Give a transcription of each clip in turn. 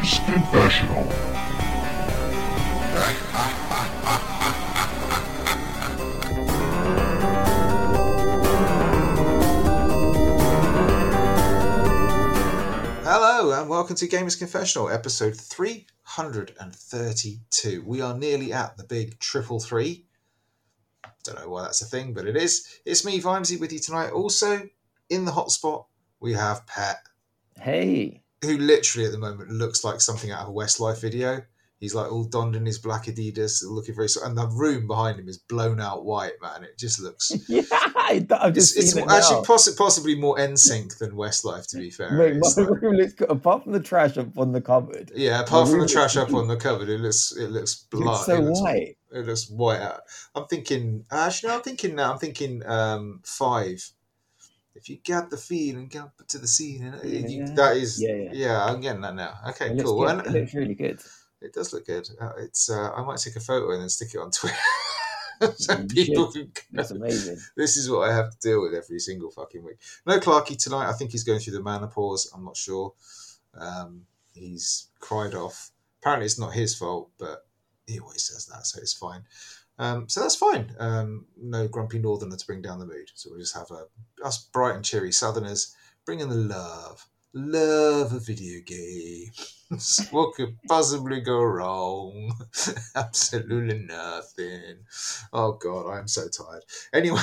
Gamer's Confessional. Hello and welcome to Gamers Confessional, episode 332. We are nearly at the big triple three. Don't know why that's a thing, but it is. It's me, Vimesy, with you tonight. Also, in the hotspot, we have Pet, Hey, who literally at the moment looks like something out of a Westlife video. He's like all donned in his black Adidas, looking very. And the room behind him is blown out white, man. It just looks. yeah, I- I've just it's seen it actually now. possi- possibly more NSYNC than Westlife, to be fair. My like- room looks good. Apart from the trash up on the cupboard, Yeah, apart from the trash up on the cupboard, it looks it looks blood. it's so it looks, white. It looks white. I'm thinking. Actually, no, I'm thinking now. I'm thinking um, five. If you got the feeling, get up to the scene. And you, Yeah. that is. Yeah, yeah. yeah. I'm getting that now. Okay, It cool. And it looks really good. it does look good. Uh, it's. Uh, I might take a photo and then stick it on Twitter. so You people can That's amazing. this is what I have to deal with every single fucking week. No Clarky tonight. I think he's going through the menopause. I'm not sure. Um, he's cried off. Apparently, it's not his fault, but he always says that, so it's fine. Um, so that's fine. Um, no grumpy northerner to bring down the mood. So we'll just have a us bright and cheery southerners bringing the love, love of video games. what could possibly go wrong? Absolutely nothing. Oh god, I am so tired. Anyway,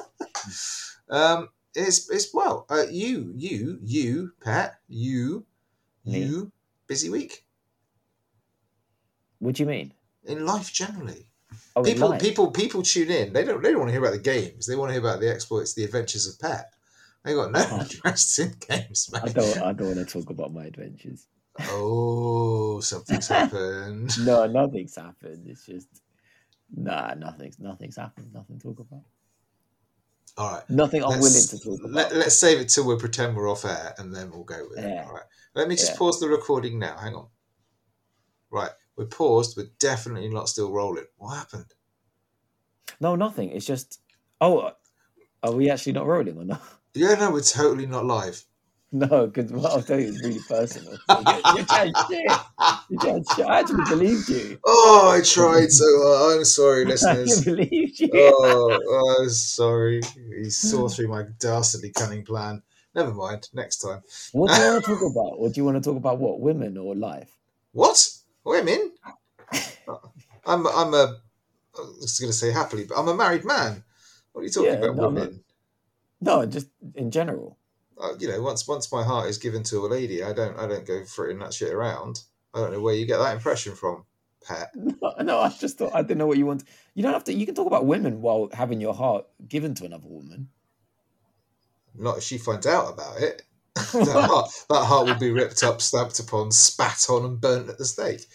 um, it's it's well, uh, you you you Pat, you you busy week What do you mean? in life generally. Oh, people people people tune in. They don't they don't want to hear about the games. They want to hear about the exploits, the adventures of Pat. They got no Oh. interest in games, I mate. don't. I don't want to talk about my adventures. Oh, something's happened. No, nothing's happened. It's just nah, nothing's nothing's happened. Nothing to talk about. All right. Nothing I'm willing to talk about. Let, let's save it till we pretend we're off air and then we'll go with it. All right. Let me just Yeah. pause the recording now. Hang on. Right. We're paused. We're definitely not still rolling. What happened? No, nothing. It's just. Oh, uh, are we actually not rolling or not? Yeah, no, we're totally not live. No, because what I'll tell you is really personal. You're chatting shit. You're chatting shit. I actually believed you. Oh, I tried so hard. I'm sorry, I listeners. believed you. Oh, oh, sorry. He saw through my dastardly cunning plan. Never mind. Next time. What do you want to talk about? Or do you want to talk about what? Women or life? What? Women? I'm. I'm a. I was going to say happily, but I'm a married man. What are you talking Yeah, about, no, women? No, just in general. uh, you know, once once my heart is given to a lady, I don't I don't go flirting that shit around. I don't know where you get that impression from, Pat. No, no, I just thought I didn't know what you want. You don't have to. You can talk about women while having your heart given to another woman. Not if she finds out about it. that, heart, that heart will be ripped up, stamped upon, spat on, and burnt at the stake.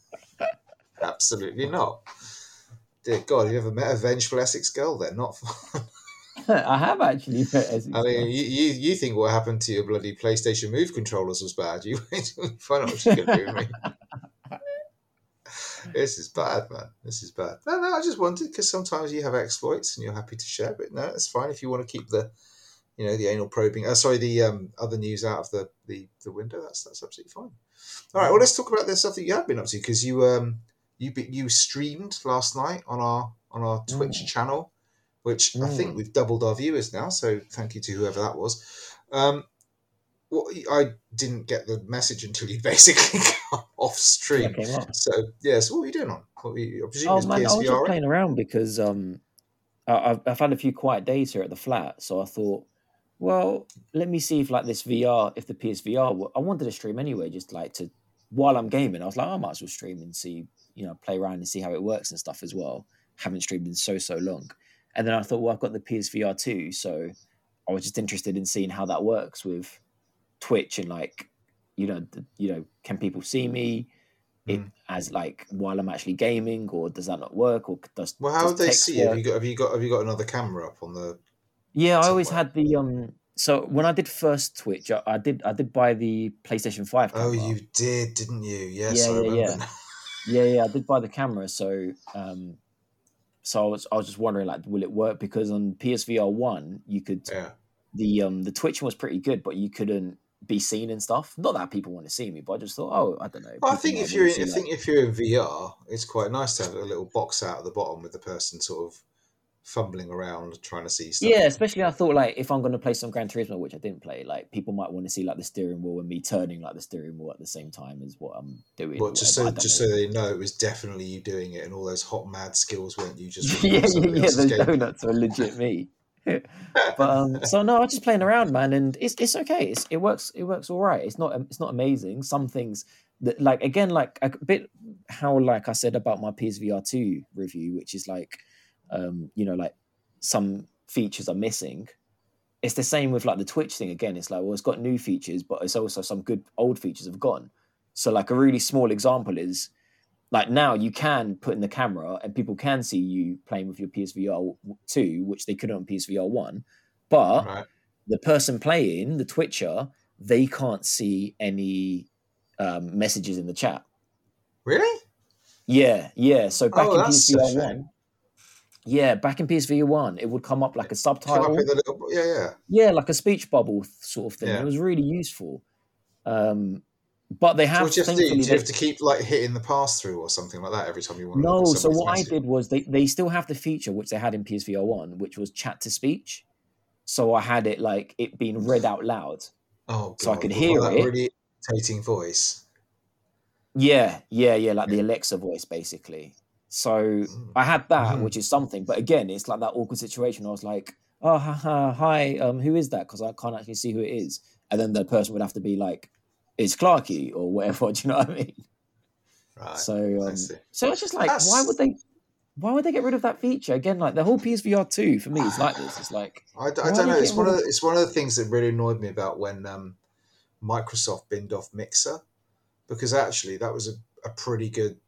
Absolutely not. Dear God, have you ever met a vengeful Essex girl? They're not fun. I have actually. met Essex I mean, you, you, you think what happened to your bloody PlayStation Move controllers was bad. You wait till find out what she can do with me. this is bad, man. This is bad. No, no, I just wanted because sometimes you have exploits and you're happy to share. But no, it's fine if you want to keep the, you know, the anal probing. Uh, sorry, the um, other news out of the, the the window. That's that's absolutely fine. All right, well, let's talk about the stuff that you have been up to because you um you be, you streamed last night on our on our Twitch Mm. channel, which I think Mm. we've doubled our viewers now. So thank you to whoever that was. Um, well, I didn't get the message until you basically got off stream. up. So yeah, so what were you doing on? What were you, I presume Oh man, I was just playing around because um, I, I've, I've had a few quiet days here at the flat, so I thought, well, let me see if like this VR, if the PSVR, I wanted to stream anyway, just like to while I'm gaming. I was like, I might as well stream and see, you know, play around and see how it works and stuff as well. Haven't streamed in so so long, and then I thought, well, I've got the PSVR too, so I was just interested in seeing how that works with Twitch and like, you know, the, you know, can people see me? It Mm. as like while I'm actually gaming, or does that not work? Or does Well, how does would they see you? Have you got have you got have you got another camera up on the? Yeah, I always had the um. So when I did first Twitch, I, I did I did buy the PlayStation Five. Oh, you did, didn't you? Yes, Yeah, yeah, yeah. Yeah, yeah, I did buy the camera. So um, so I was I was just wondering like, will it work? Because on PSVR one, you could Yeah. the um the twitching was pretty good, but you couldn't be seen and stuff. Not that people want to see me, but I just thought, oh, I don't know. I think if you're in, I see, think if you're in VR, it's quite nice to have a little box out at the bottom with the person sort of fumbling around trying to see stuff. yeah, especially I thought like if I'm going to play some Gran Turismo, which I didn't play, like people might want to see like the steering wheel and me turning like the steering wheel at the same time as what I'm doing. But just so just know. so they know it was definitely you doing it, and all those hot mad skills weren't you just yeah, yeah, yeah. Those game. donuts are legit me. but um, so no, I'm just playing around, man, and it's it's okay. It's, it works. It works all right. It's not it's not amazing. Some things that like again like a bit how like I said about my PSVR two review, which is like um, you know like some features are missing. It's the same with like the Twitch thing again. It's like well, it's got new features, but it's also some good old features have gone. So like a really small example is like now you can put in the camera and people can see you playing with your PSVR 2, which they couldn't on PSVR 1. But Right. the person playing, the Twitcher, they can't see any um, messages in the chat. Really? Yeah, yeah. So back Oh, in PSVR shame. 1, yeah, back in PSV one, it would come up like a subtitle. little, yeah, yeah. Yeah, like a speech bubble sort of thing. Yeah. It was really useful. Um, but they So have what do you have to do? you have to keep like hitting the pass through or something like that every time you want? to No, at so what I did was they, they still have the feature which they had in PSV one, which was chat to speech. So I had it like it being read out loud. Oh, so I could hear that it. really irritating voice. Yeah, yeah, yeah, like the Alexa voice basically. So Mm. I had that, Mhm. which is something. But again, it's like that awkward situation. I was like, oh, hi, um, who is that? Because I can't actually see who it is. And then the person would have to be like, it's Clarky or whatever. Do you know what I mean? Right. So, um, so it's just like, why would they? Why would they get rid of that feature again? Like the whole PSVR two for me is like this. It's like I, Why don't know. It's one of the, it's one of the things that really annoyed me about when um, Microsoft binned off Mixer, because actually that was a, a pretty good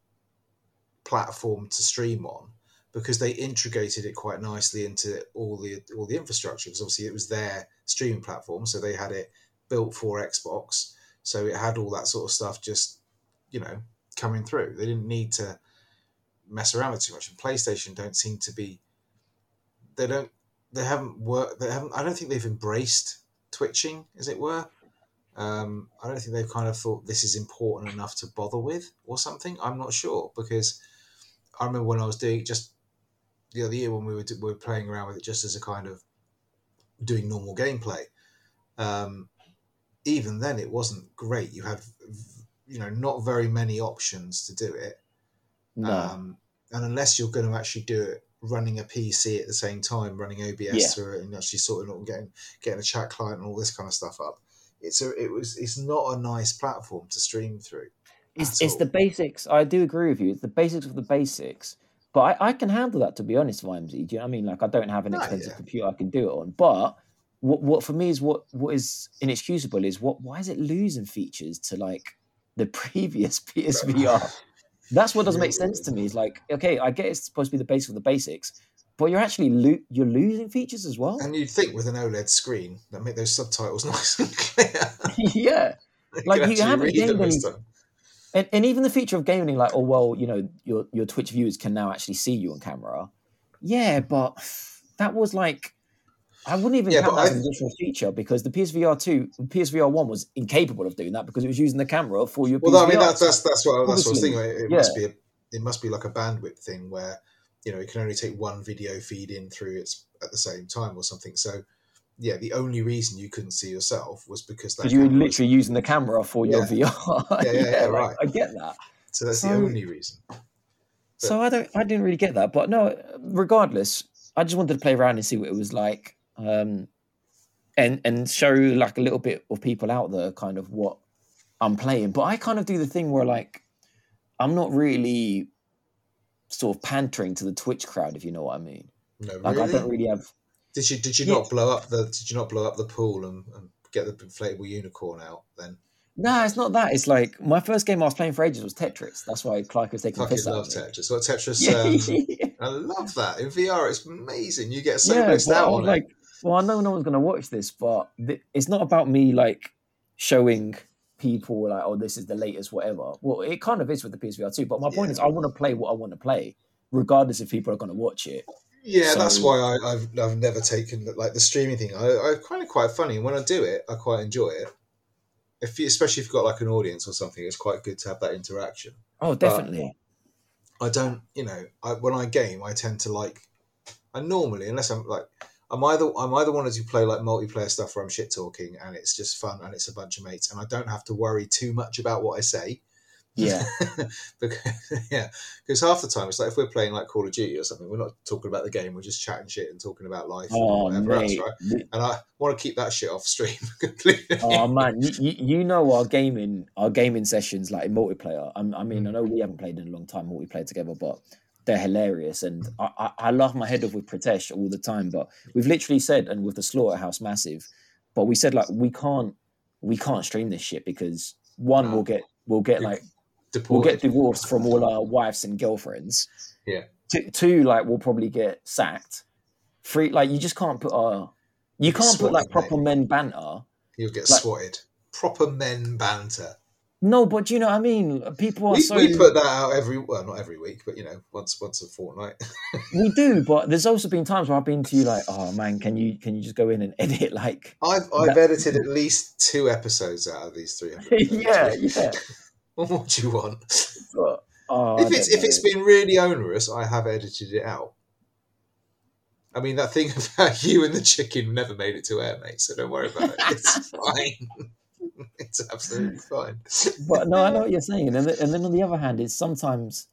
platform to stream on because they integrated it quite nicely into all the all the infrastructure. Because obviously it was their streaming platform, so they had it built for Xbox, so it had all that sort of stuff just you know coming through. They didn't need to mess around with too much. And PlayStation don't seem to be. They don't. They haven't worked. They haven't. I don't think they've embraced twitching, as it were. Um, I don't think they've kind of thought this is important enough to bother with, or something. I'm not sure because I remember when I was doing just the other year when we were we were playing around with it just as a kind of doing normal gameplay. Um, even then, it wasn't great. You had you know not very many options to do it. no, Um, and unless you're going to actually do it running a PC at the same time, running OBS Yeah. through it, and actually sorting out getting getting a chat client and all this kind of stuff up, it's a it was it's not a nice platform to stream through. It's it's the basics. I do agree with you. It's the basics of the basics. But I, I can handle that to be honest, Vimesy. Do you know what I mean? Like I don't have an expensive yeah. computer I can do it on. But what what for me is what what is inexcusable is what why is it losing features to like the previous PSVR? That's what doesn't make sense to me. It's like, okay, I get it's supposed to be the basics of the basics, but you're actually lo- you're losing features as well. And you'd think with an OLED screen that make those subtitles nice and clear. yeah. You Like, you haven't gained any-. And, and even the feature of gaming, like, oh well, you know, your your Twitch viewers can now actually see you on camera. Yeah, but that was like, I wouldn't even Yeah, count that as an additional feature because the PSVR two, PSVR one was incapable of doing that because it was using the camera for your Well, PSVR. I mean that's that's that's what, that's what I was thinking. It, it yeah. must be a it must be like a bandwidth thing where you know it can only take one video feed in through its at the same time or something. So yeah, the only reason you couldn't see yourself was because that you were camera was- literally using the camera for your VR. Yeah, yeah, yeah, right. I get that. so that's the only reason. So I don't, I didn't really get that, but no. Regardless, I just wanted to play around and see what it was like, um, and and show like a little bit of people out there, kind of what I'm playing. But I kind of do the thing where like I'm not really sort of pandering to the Twitch crowd, if you know what I mean. No, Like I don't really have. Did you did you Yeah. not blow up the did you not blow up the pool and, and get the inflatable unicorn out then? No, it's not that. It's like my first game I was playing for ages was Tetris. That's why Clark was taking the Fucking piss love. Tetris. What Tetris? Yeah, Um, I love that in VR. It's amazing. You get so yeah, but out on like, it. well, I know no one's gonna watch this, but th- it's not about me like showing people like, oh, this is the latest, whatever. Well, it kind of is with the PSVR too. But my point Yeah. is, I want to play what I want to play, regardless if people are gonna watch it. Yeah, that's why I, I've I've never taken like the streaming thing. I, I find it quite funny. When I do it, I quite enjoy it. if you, especially if you've got like an audience or something, it's quite good to have that interaction. Oh, definitely. I don't, you know, I, when I game, I tend to like. I normally, unless I'm like, I'm either I'm either wanting to play like multiplayer stuff where I'm shit talking and it's just fun and it's a bunch of mates and I don't have to worry too much about what I say. Yeah. because, yeah, because half the time it's like if we're playing like Call of Duty or something, we're not talking about the game, we're just chatting shit and talking about life Oh, and whatever mate. else, right? And I want to keep that shit off stream completely. oh man, you, you, know our gaming our gaming sessions like in multiplayer. I'm, I mean, I know we haven't played in a long time multiplayer together, but they're hilarious, and I, I, I laugh my head off with Pratesh all the time. But we've literally said, and with the slaughterhouse massive, but we said like we can't we can't stream this shit because one No. we'll get we'll get You- like we'll get divorced from all our wives and girlfriends. Yeah. Two, two like we'll probably get sacked. Three, like you just can't put our you can't put like Swatted, proper men banter. You'll get like- swatted. Proper men banter. No, but you know what I mean? People are We, so we put that out every well, not every week, but you know, once once a fortnight. we do, but there's also been times where I've been to you like, oh man, can you can you just go in and edit like I've I've edited at least two episodes out of these three hundred. yeah, What more do you want? But, oh, if it's if it's been really onerous, I have edited it out. I mean, that thing about you and the chicken never made it to air, mate. So don't worry about it. It's fine. it's absolutely fine. but no, I know what you're saying. And then, and then on the other hand, it's sometimes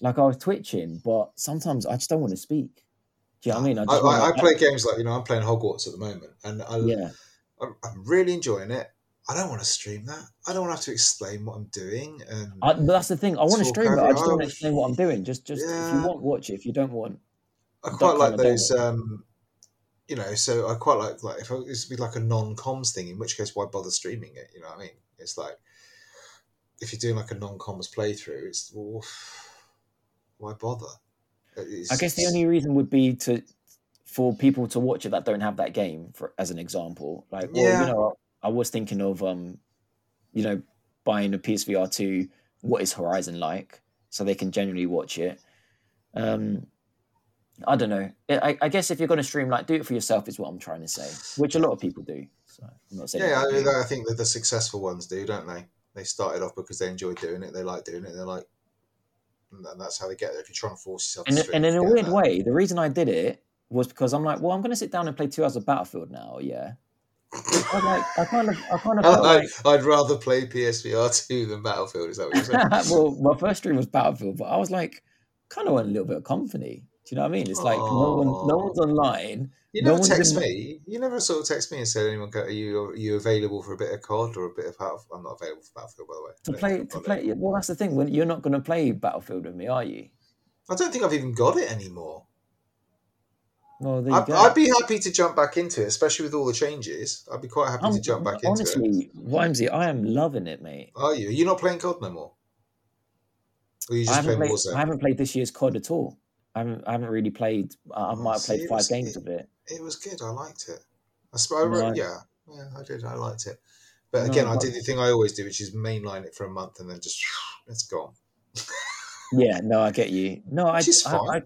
like I was twitching, but sometimes I just don't want to speak. Do you know what I mean? I, just I, I play games like you know I'm playing Hogwarts at the moment, and I, yeah, I'm, I'm really enjoying it. I don't want to stream that. I don't want to have to explain what I'm doing. And I, but that's the thing. I want to stream it. I just don't want to explain what I'm doing. Just, just if you Yeah. want, watch it. If you don't want, I quite like those. Um, you know, so I quite like like if it be like a non-comms thing. In which case, why bother streaming it? You know what I mean? It's like if you're doing like a non-comms playthrough, it's well, why bother? It's- I guess the only reason would be to for people to watch it that don't have that game, for as an example. Like, well, Yeah. you know, I was thinking of um, you know, buying a PSVR two. What is Horizon like? So they can generally watch it. Um, I don't know. I, I- guess if you're going to stream, like, do it for yourself is what I'm trying to say, which a lot of people do. So I'm not saying. yeah, I, mean, I think that the successful ones do, don't they? They started off because they enjoyed doing it, they like doing it, they're like, and that's how they get there. If you're trying to force yourself, and, to stream, and in a weird that. way, the reason I did it was because I'm like, well, I'm going to sit down and play two hours of Battlefield now. Yeah. I was like, I kind of, I kind of I, like, I'd rather play PSVR two than Battlefield. Is that what you're saying? well, my first stream was Battlefield, but I was like, kind of want a little bit of company. Do you know what I mean? It's like no one, no one's online. You never one's text in- me. You never sort of text me and said, "Anyone, are you are you available for a bit of COD or a bit of Battlefield?" I'm not available for Battlefield, by the way. To play, to I've it. play. Well, that's the thing. When you're not going to play Battlefield with me, are you? I don't think I've even got it anymore. Well, there I'd. I'd be happy to jump back into it, especially with all the changes. I'd be quite happy I'm- to jump back into it. honestly, Vimesy, I am loving it, mate. Are you? Are you not playing COD no more? Or you I haven't, played, Warzone? I haven't played this year's COD at all. I haven't, I haven't really played. I might have played five was- games it- of it. It was good. I liked it. I, I wrote, yeah, yeah, I did. I liked it. But No, again, I did the thing I always do, which is mainline it for a month and then just it's gone. Yeah, no, I get you. No, I, I, I, fine.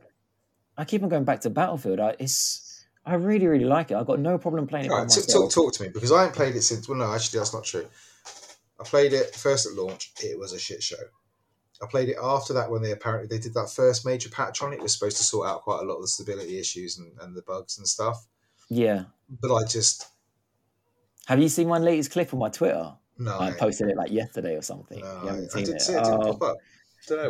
I keep on going back to Battlefield. I, it's, I really, really like it. I've got no problem playing it right, t- talk, talk to me because I haven't played it since. Well, no, actually, that's not true. I played it first at launch. It was a shit show. I played it after that when they apparently they did that first major patch on it. It was supposed to sort out quite a lot of the stability issues and, and the bugs and stuff. Yeah. But I just Have you seen my latest clip on my Twitter? no, I posted it like yesterday or something. no, I, I didn't it. see it. Didn't Oh, pop up.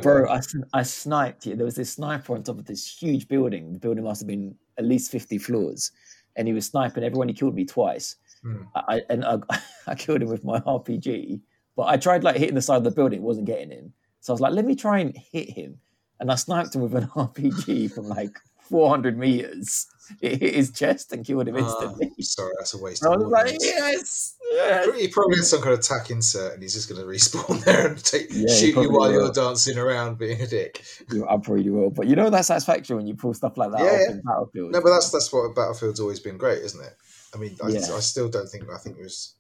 Bro. I, I sniped you. There was this sniper on top of this huge building. The building must have been at least 50 floors. And he was sniping everyone. He killed me twice. Hmm. I, I- and I, I killed him with my RPG. But I tried like hitting the side of the building. It wasn't getting in. So I was like, let me try and hit him. And I sniped him with an RPG from like 400 meters. It hit his chest and killed him Ah, instantly. sorry, that's a waste I of was like, yes, yes. He probably has some kind of attack insert, and he's just going to respawn there and take, Yeah, shoot you while will. you're dancing around being a dick. You- I probably will. But you know that satisfaction when you pull stuff like that Yeah, yeah. Battlefield. No, but that's that's what Battlefield's always been great, isn't it? I mean, I, Yeah. I still don't think. I think it was.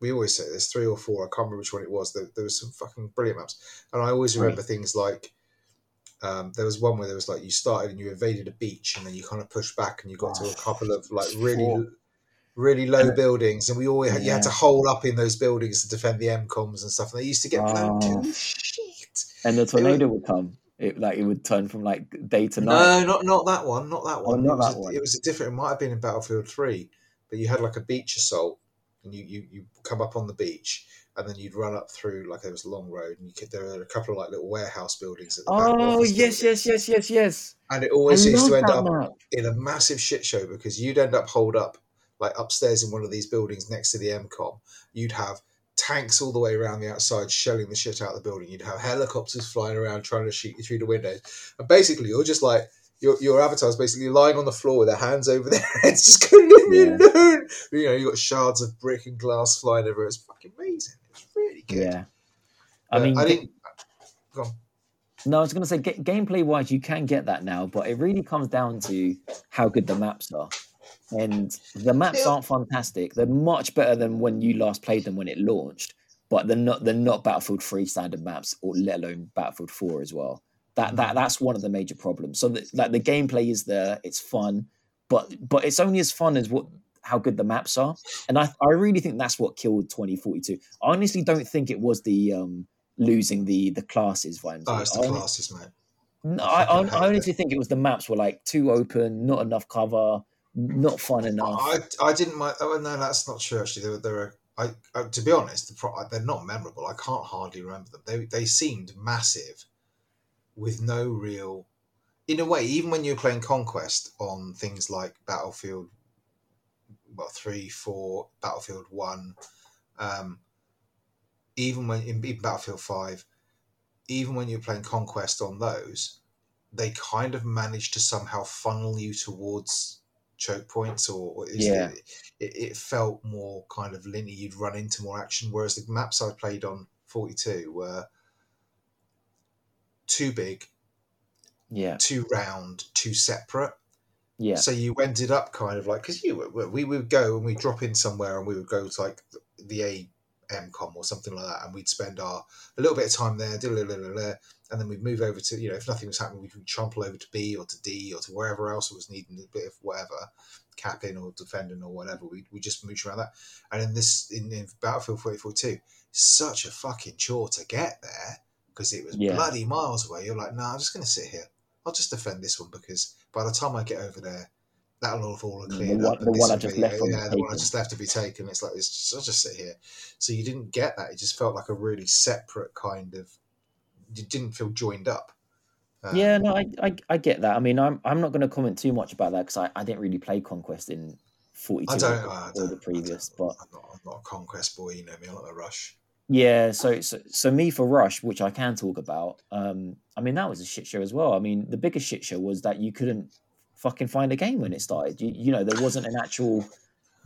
We always say there's three or four. I can't remember which one it was. There, there was some fucking brilliant maps, and I always remember things like. Um, there was one where there was like you started and you invaded a beach and then you kind of pushed back and you got to a couple of like really Sure. really low buildings, and we always had, you had to Yeah. hole up in those buildings to defend the MCOMs and stuff. And they used to get blown Oh. to shit. and the tornado would come. It like it would turn from like day to night. No, not not that one, not that Oh, one. not it, was that a, one. it was a different. It might have been in Battlefield Three, but you had like a beach assault, and you you, you come up on the beach, and then you'd run up through like there was a long road, and you could there were a couple of like little warehouse buildings at the back. Oh yes, yes, yes, yes, yes. And it I always used to end up map. in a massive shit show because you'd end up holed up like upstairs in one of these buildings next to the MCOM. You'd have tanks all the way around the outside shelling the shit out of the building. You'd have helicopters flying around trying to shoot you through the windows. And basically, you're just like your your avatar's basically lying on the floor with their hands over their heads, just going, "Leave me Yeah. alone." You know, you got shards of brick and glass flying everywhere. It's fucking amazing. It's really good. Yeah. I Uh, mean, I didn't. Go on. no, I was going to say ga- gameplay wise, you can get that now, but it really comes down to how good the maps are. And the maps Yeah. aren't fantastic. They're much better than when you last played them when it launched, but they're not. They're not Battlefield Three standard maps, or let alone Battlefield Four as well. That that that's one of the major problems. So that like the gameplay is there, it's fun, but but it's only as fun as what how good the maps are. And I I really think that's what killed 2042. I honestly don't think it was the um losing the the classes vibes. Oh, it's the hon- classes, mate. no, I I, I, honestly think it was the maps were like too open, not enough cover, not fun enough. I, I didn't mind. Oh no, that's not true. Actually, there were, there were I, uh, to be honest, the pro, they're not memorable. I can't hardly remember them. They they seemed massive, with no real. In a way, even when you're playing Conquest on things like Battlefield, well, three, four, Battlefield One, um, even when in, in Battlefield Five, even when you're playing Conquest on those, they kind of managed to somehow funnel you towards choke points or, or is Yeah. it, it felt more kind of linear you'd run into more action whereas the maps i played on 42 were too big yeah, too round too separate. Yeah, so you ended up kind of like because you were- we would go and we'd drop in somewhere and we would go to like the a MCOM or something like that, and we'd spend our a little bit of time there, and then we'd move over to you know if nothing was happening, we could trample over to B or to D or to wherever else it was needing a bit of whatever, capping or defending or whatever. We we just mooch around that, and in this in, in Battlefield 4042, such a fucking chore to get there because it was Yeah. bloody miles away. You're like, nah, I'm just gonna sit here. I'll just defend this one because by the time I get over there, that'll have all The cleared one- up. and the this one I just be- left yeah, the one I just left to be taken. It's like it's just, I'll just sit here. So you didn't get that. It just felt like a really separate kind of. You didn't feel joined up. Um, yeah. No, I, I I get that. I mean, I'm I'm not going to comment too much about that because I, I didn't really play Conquest in 42 I don't. or, I don't the I previous, but I'm not, I'm not a conquest boy. You know me. I'm not a rush. Yeah, so, so so me for Rush, which I can talk about. Um, I mean that was a shit show as well. I mean the biggest shit show was that you couldn't fucking find a game when it started. You, you know there wasn't an actual.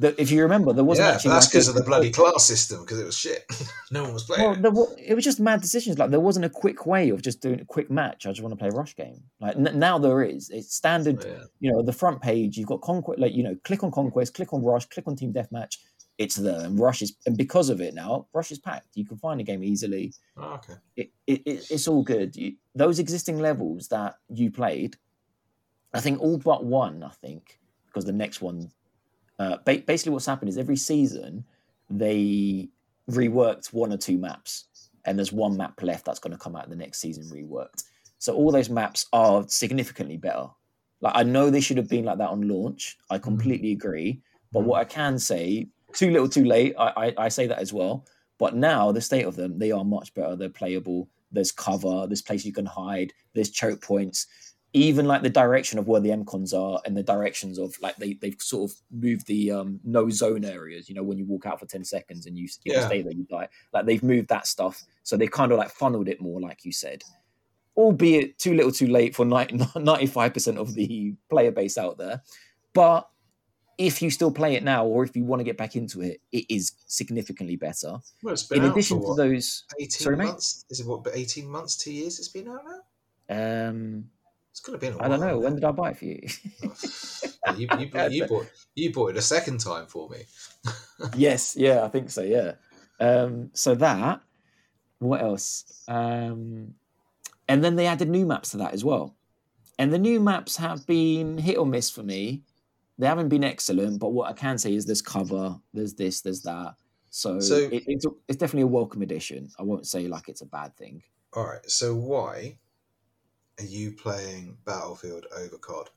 The, if you remember, there wasn't yeah, actually. that's because a- of the bloody class system. Because it was shit. no one was playing. Well, it. there wa- it was just mad decisions. Like there wasn't a quick way of just doing a quick match. I just want to play a Rush game. Like n- now there is. It's standard. Yeah. You know, the front page. You've got conquest. Like you know, click on conquest, click on Rush, click on Team Deathmatch. It's there, and Rush is, and because of it now, Rush is packed. You can find a game easily. Oh, okay. it, it, it- it's all good. You, those existing levels that you played, I think all but one. I think because the next one, uh, ba- basically what's happened is every season they reworked one or two maps, and there's one map left that's going to come out the next season reworked. So all those maps are significantly better. Like I know they should have been like that on launch. I completely agree. But what I can say, too little, too late. I, I, I say that as well. But now the state of them, they are much better. They're playable. There's cover. There's places you can hide. There's choke points. Even like the direction of where the MCOMs are and the directions of like they they've sort of moved the um no zone areas. You know when you walk out for ten seconds and you, you Yeah. stay there, you die. Like they've moved that stuff, so they kind of like funneled it more, like you said. Albeit too little, too late for ninety five percent of the player base out there. But if you still play it now, or if you want to get back into it, it is significantly better. Well, it's been In out addition for to those, 18 Sorry, mate? months. Is it what? But 18 months, two years. It's been out now. um, It's gonna be. A I don't know now. when did I buy it for you. You, you, bought- you bought you bought it a second time for me. yes, yeah, I think so. Yeah. Um, so that. What else? Um, and then they added new maps to that as well. And the new maps have been hit or miss for me. They haven't been excellent, but what I can say is there's cover, there's this, there's that. So, So- it, it's it's definitely a welcome addition. I won't say like it's a bad thing. All right. So why are you playing Battlefield over COD?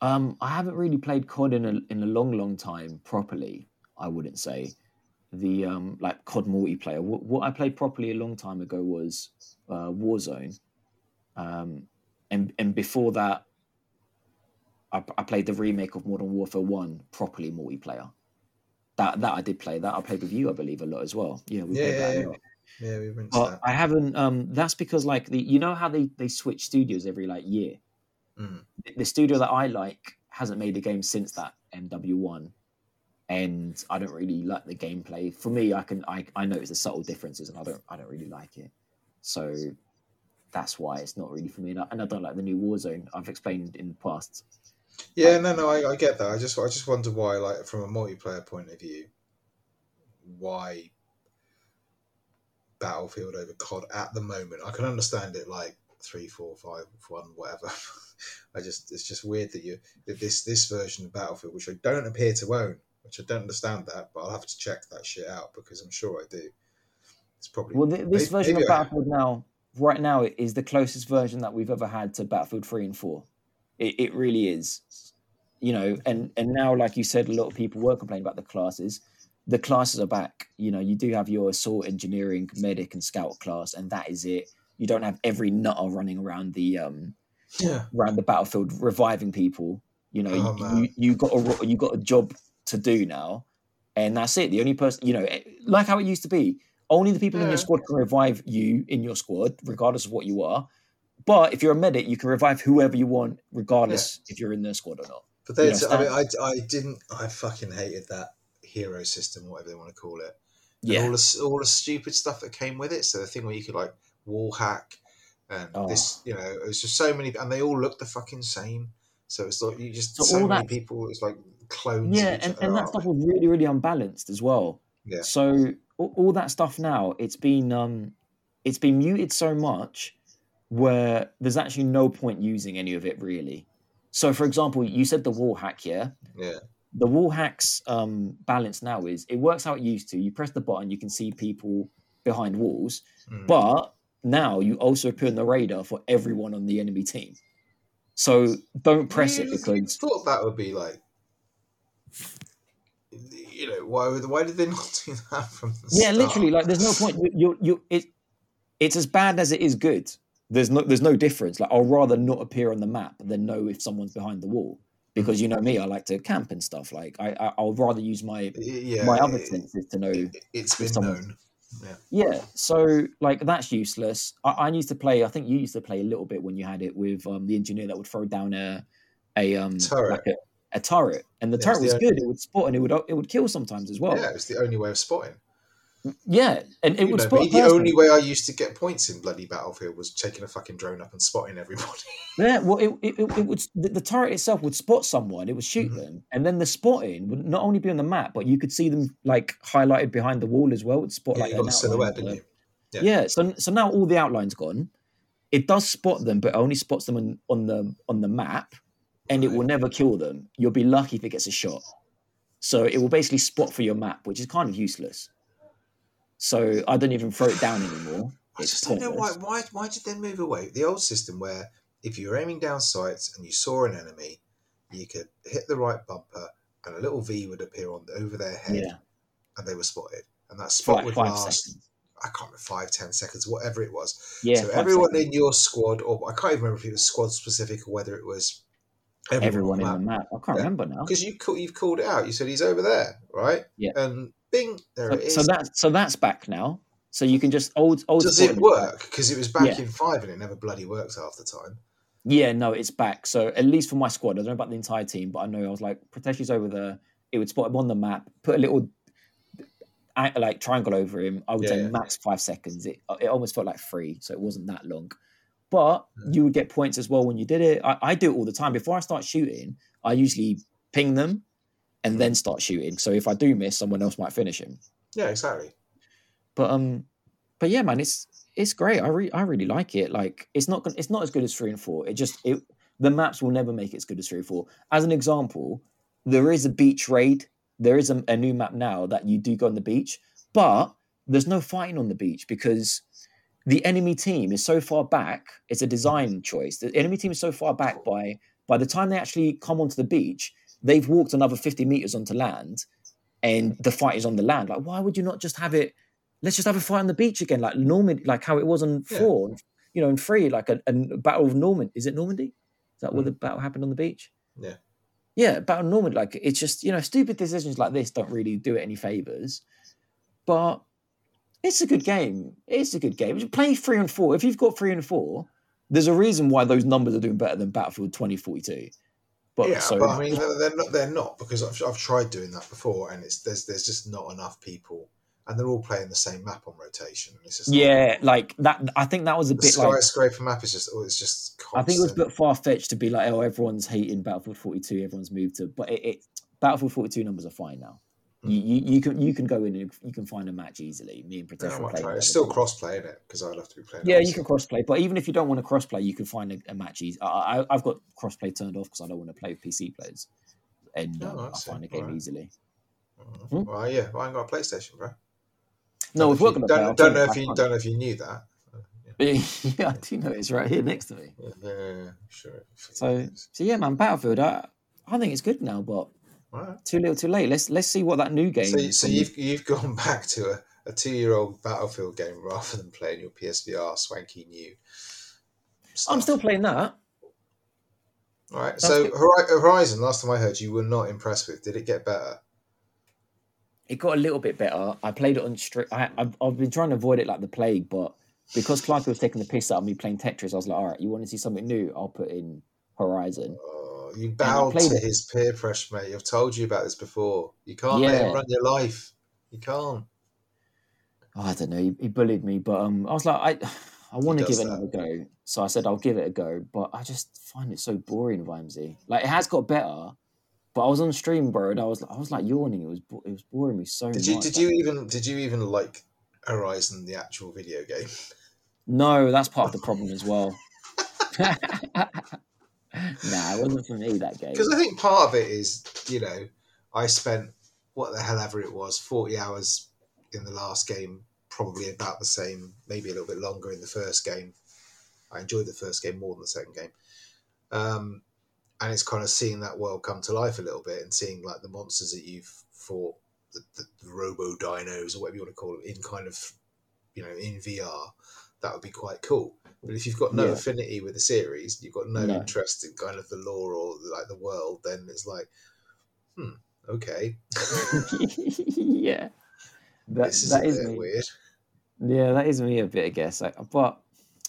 Um, I haven't really played COD in a in a long, long time properly. I wouldn't say the um like COD multiplayer. What, what I played properly a long time ago was uh, Warzone, um, and and before that, I, I played the remake of Modern Warfare One properly multiplayer. That that I did play. That I played with you, I believe, a lot as well. Yeah, we Yeah, played that yeah, a yeah. lot. Yeah, we rinsed But that. I haven't. Um, that's because like the you know how they they switch studios every like year. Mm. The studio that I like hasn't made a game since that MW1, and I don't really like the gameplay. For me, I can I I notice the subtle differences, and I don't I don't really like it. So that's why it's not really for me. And I, and I don't like the new Warzone. I've explained in the past. Yeah, no, no, I, I get that. I just, I just wonder why, like, from a multiplayer point of view, why Battlefield over COD at the moment. I can understand it, like three, four, five, one, whatever. I just, it's just weird that you that this this version of Battlefield, which I don't appear to own, which I don't understand that, but I'll have to check that shit out because I'm sure I do. It's probably Well, th- this Maybe- version maybe of Battlefield now, right now, it is the closest version that we've ever had to Battlefield Three and Four. It, it really is, you know. And and now, like you said, a lot of people were complaining about the classes. The classes are back. You know, you do have your assault, engineering, medic, and scout class, and that is it. You don't have every nutter running around the um yeah, around the battlefield reviving people. You know, Oh, you, you you got a you got a job to do now, and that's it. The only person, you know, eh, like how it used to be, only the people in your squad can revive you in your squad, regardless of what you are. But if you're a medic, you can revive whoever you want, regardless if you're in their squad or not. But there's, I mean. I, I didn't, I fucking hated that hero system, whatever they want to call it. and Yeah, all the all the stupid stuff that came with it. So the thing where you could like wall hack and Oh. this, you know, it was just so many, and they all looked the fucking same. So it's like you just So so, many that- people. It's like clones. yeah, and, and that stuff was really really unbalanced as well. Yeah. So all, all that stuff now, it's been um, it's been muted so much where there's actually no point using any of it really. So, for example, you said the wall hack, yeah. Yeah, The wall hack's um, balance now is it works how it used to. You press the button, you can see people behind walls, Mm. but now you also appear on the radar for everyone on the enemy team. So don't press it You- you because thought that would be like. You know why? Would, why did they not do that from the yeah, start? literally, like there's no point. You, you, you it, it's as bad as it is good. There's no, there's no difference. Like I'll rather not appear on the map than know if someone's behind the wall because you know me, I like to camp and stuff. Like I, I I'll rather use my yeah, my other it, senses to know. it, it's been someone- known. Yeah, yeah. so like that's useless. I, I used to play. I think you used to play a little bit when you had it with um, the engineer that would throw down a a um Turret. like a, a turret, and the Yeah, turret was the- good. It would spot and it would it would kill sometimes as well. Yeah, it was the only way of spotting. Yeah, and it You would know, spot. me, the only way I used to get points in bloody Battlefield was taking a fucking drone up and spotting everybody. Yeah, well, it, it, it, would the, the turret itself would spot someone, it would shoot Mhm. them, and then the spotting would not only be on the map, but you could see them like highlighted behind the wall as well. It would spot yeah, like you got silhouette, didn't you? Yeah. Yeah. so so now all the outlines gone. It does spot them, but only spots them on, on the on the map, and it will never kill them. You'll be lucky if it gets a shot. So it will basically spot for your map, which is kind of useless. So I don't even throw it down anymore. I It's just don't know why, why. Why did they move away? The old system where if you were aiming down sights and you saw an enemy, you could hit the right bumper and a little V would appear on over their head, Yeah, and they were spotted. And that spot like would five last. seconds. I can't remember five, ten seconds, whatever it was. Yeah, so everyone seconds. in your squad, or I can't even remember if it was squad specific or whether it was everyone in on the map. I can't Yeah. remember now. because you you've called it out. You said he's over there, right? Yeah. And Bing, there So, is. so that's so that's back now. So you can just old old. Does it work? Because it was back Yeah. in five and it never bloody worked half the time. Yeah, no, it's back. So at least for my squad, I don't know about the entire team, but I know I was like, Prateshi's over there. It would spot him on the map, put a little like triangle over him. I would Yeah, say yeah. max five seconds. It it almost felt like three, so it wasn't that long. But Mm. you would get points as well when you did it. I, I do it all the time. Before I start shooting, I usually ping them and then start shooting. So if I do miss, someone else might finish him. Yeah, exactly. But um, but yeah, man, it's it's great. I re- I really like it. Like it's not it's not as good as three and four. It just it the maps will never make it as good as three and four. As an example, there is a beach raid. There is a, a new map now that you do go on the beach, but there's no fighting on the beach because the enemy team is so far back. It's a design choice. The enemy team is so far back by by the time they actually come onto the beach, they've walked another 50 meters onto land and the fight is on the land. Like, why would you not just have it? Let's just have a fight on the beach again, like Normandy, like how it was on Yeah. four, you know, and three, like a, a battle of Normandy. Is it Normandy? Is that where Mm. the battle happened on the beach? Yeah. Yeah, battle of Normandy. Like it's just, you know, stupid decisions like this don't really do it any favors. But it's a good game. It's a good game. Play three and four. If you've got three and four, there's a reason why those numbers are doing better than Battlefield 2042. But yeah, so but I mean, they're, not. They're not because I've, I've tried doing that before, and it's there's there's just not enough people, and they're all playing the same map on rotation. And it's just like- yeah, like that. I think that was a bit like. skyscraper map is just oh, it's just. Constant. I think it was a bit far fetched to be like, oh, everyone's hating Battlefield 42. Everyone's moved to, but it, it Battlefield 42 numbers are fine now. Hmm. You, you, you can you can go in and you can find a match easily. Me and Yeah, Protection might play. It's still cross playing it because I'd love to be playing. Yeah, you can crossplay, but even if you don't want to crossplay, you can find a, a match easy. I, I, I've got crossplay turned off because I don't want to play with PC players, and Oh, um, I find the game Alright. easily. Mhm. Hmm? Well, yeah, well, I ain't got a PlayStation, bro. No, we've know got if the you, don't, don't know if you don't know if you knew that. yeah, I do know it's right here next to me. Yeah, yeah, yeah, sure. So, so yeah, man, Battlefield. I, I think it's good now, but Alright. too little, too late. Let's let's see what that new game. So, so you've you've gone back to a, a two year old Battlefield game rather than playing your PSVR swanky new. I'm still playing that. All right. That's So good. Horizon, last time I heard, you were not impressed with. Did it get better? It got a little bit better. I played it on strict. I've, I've been trying to avoid it like the plague, but because Clark was taking the piss out of me playing Tetris, I was like, all right, you want to see something new? I'll put in Horizon. Oh, you bowed played to it. his peer pressure, mate. I've told you about this before. You can't let Yeah. him run your life. You can't. Oh, I don't know. He, he bullied me, but um, I was like, I, I want to give it another go. So I said I'll give it a go, but I just find it so boring, Vimesy. Like it has got better, but I was on stream, bro, and I was I was like yawning. It was it was boring me so Did much. you did you even did you even like Horizon the actual video game? No, that's part of the problem as well. nah, it wasn't for me that game. Because I think part of it is, you know, I spent what the hell ever it was, forty hours in the last game, probably about the same, maybe a little bit longer in the first game. I enjoyed the first game more than the second game. Um, and it's kind of seeing that world come to life a little bit and seeing like the monsters that you've fought, the, the, the robo dinos or whatever you want to call them, in kind of, you know, in VR. That would be quite cool. But if you've got no Yeah. affinity with the series, you've got no, No. interest in kind of the lore or like the world, then it's like, hmm, okay, yeah, that, this is that a is bit me. weird. Yeah, that is me a bit, I guess. Like, but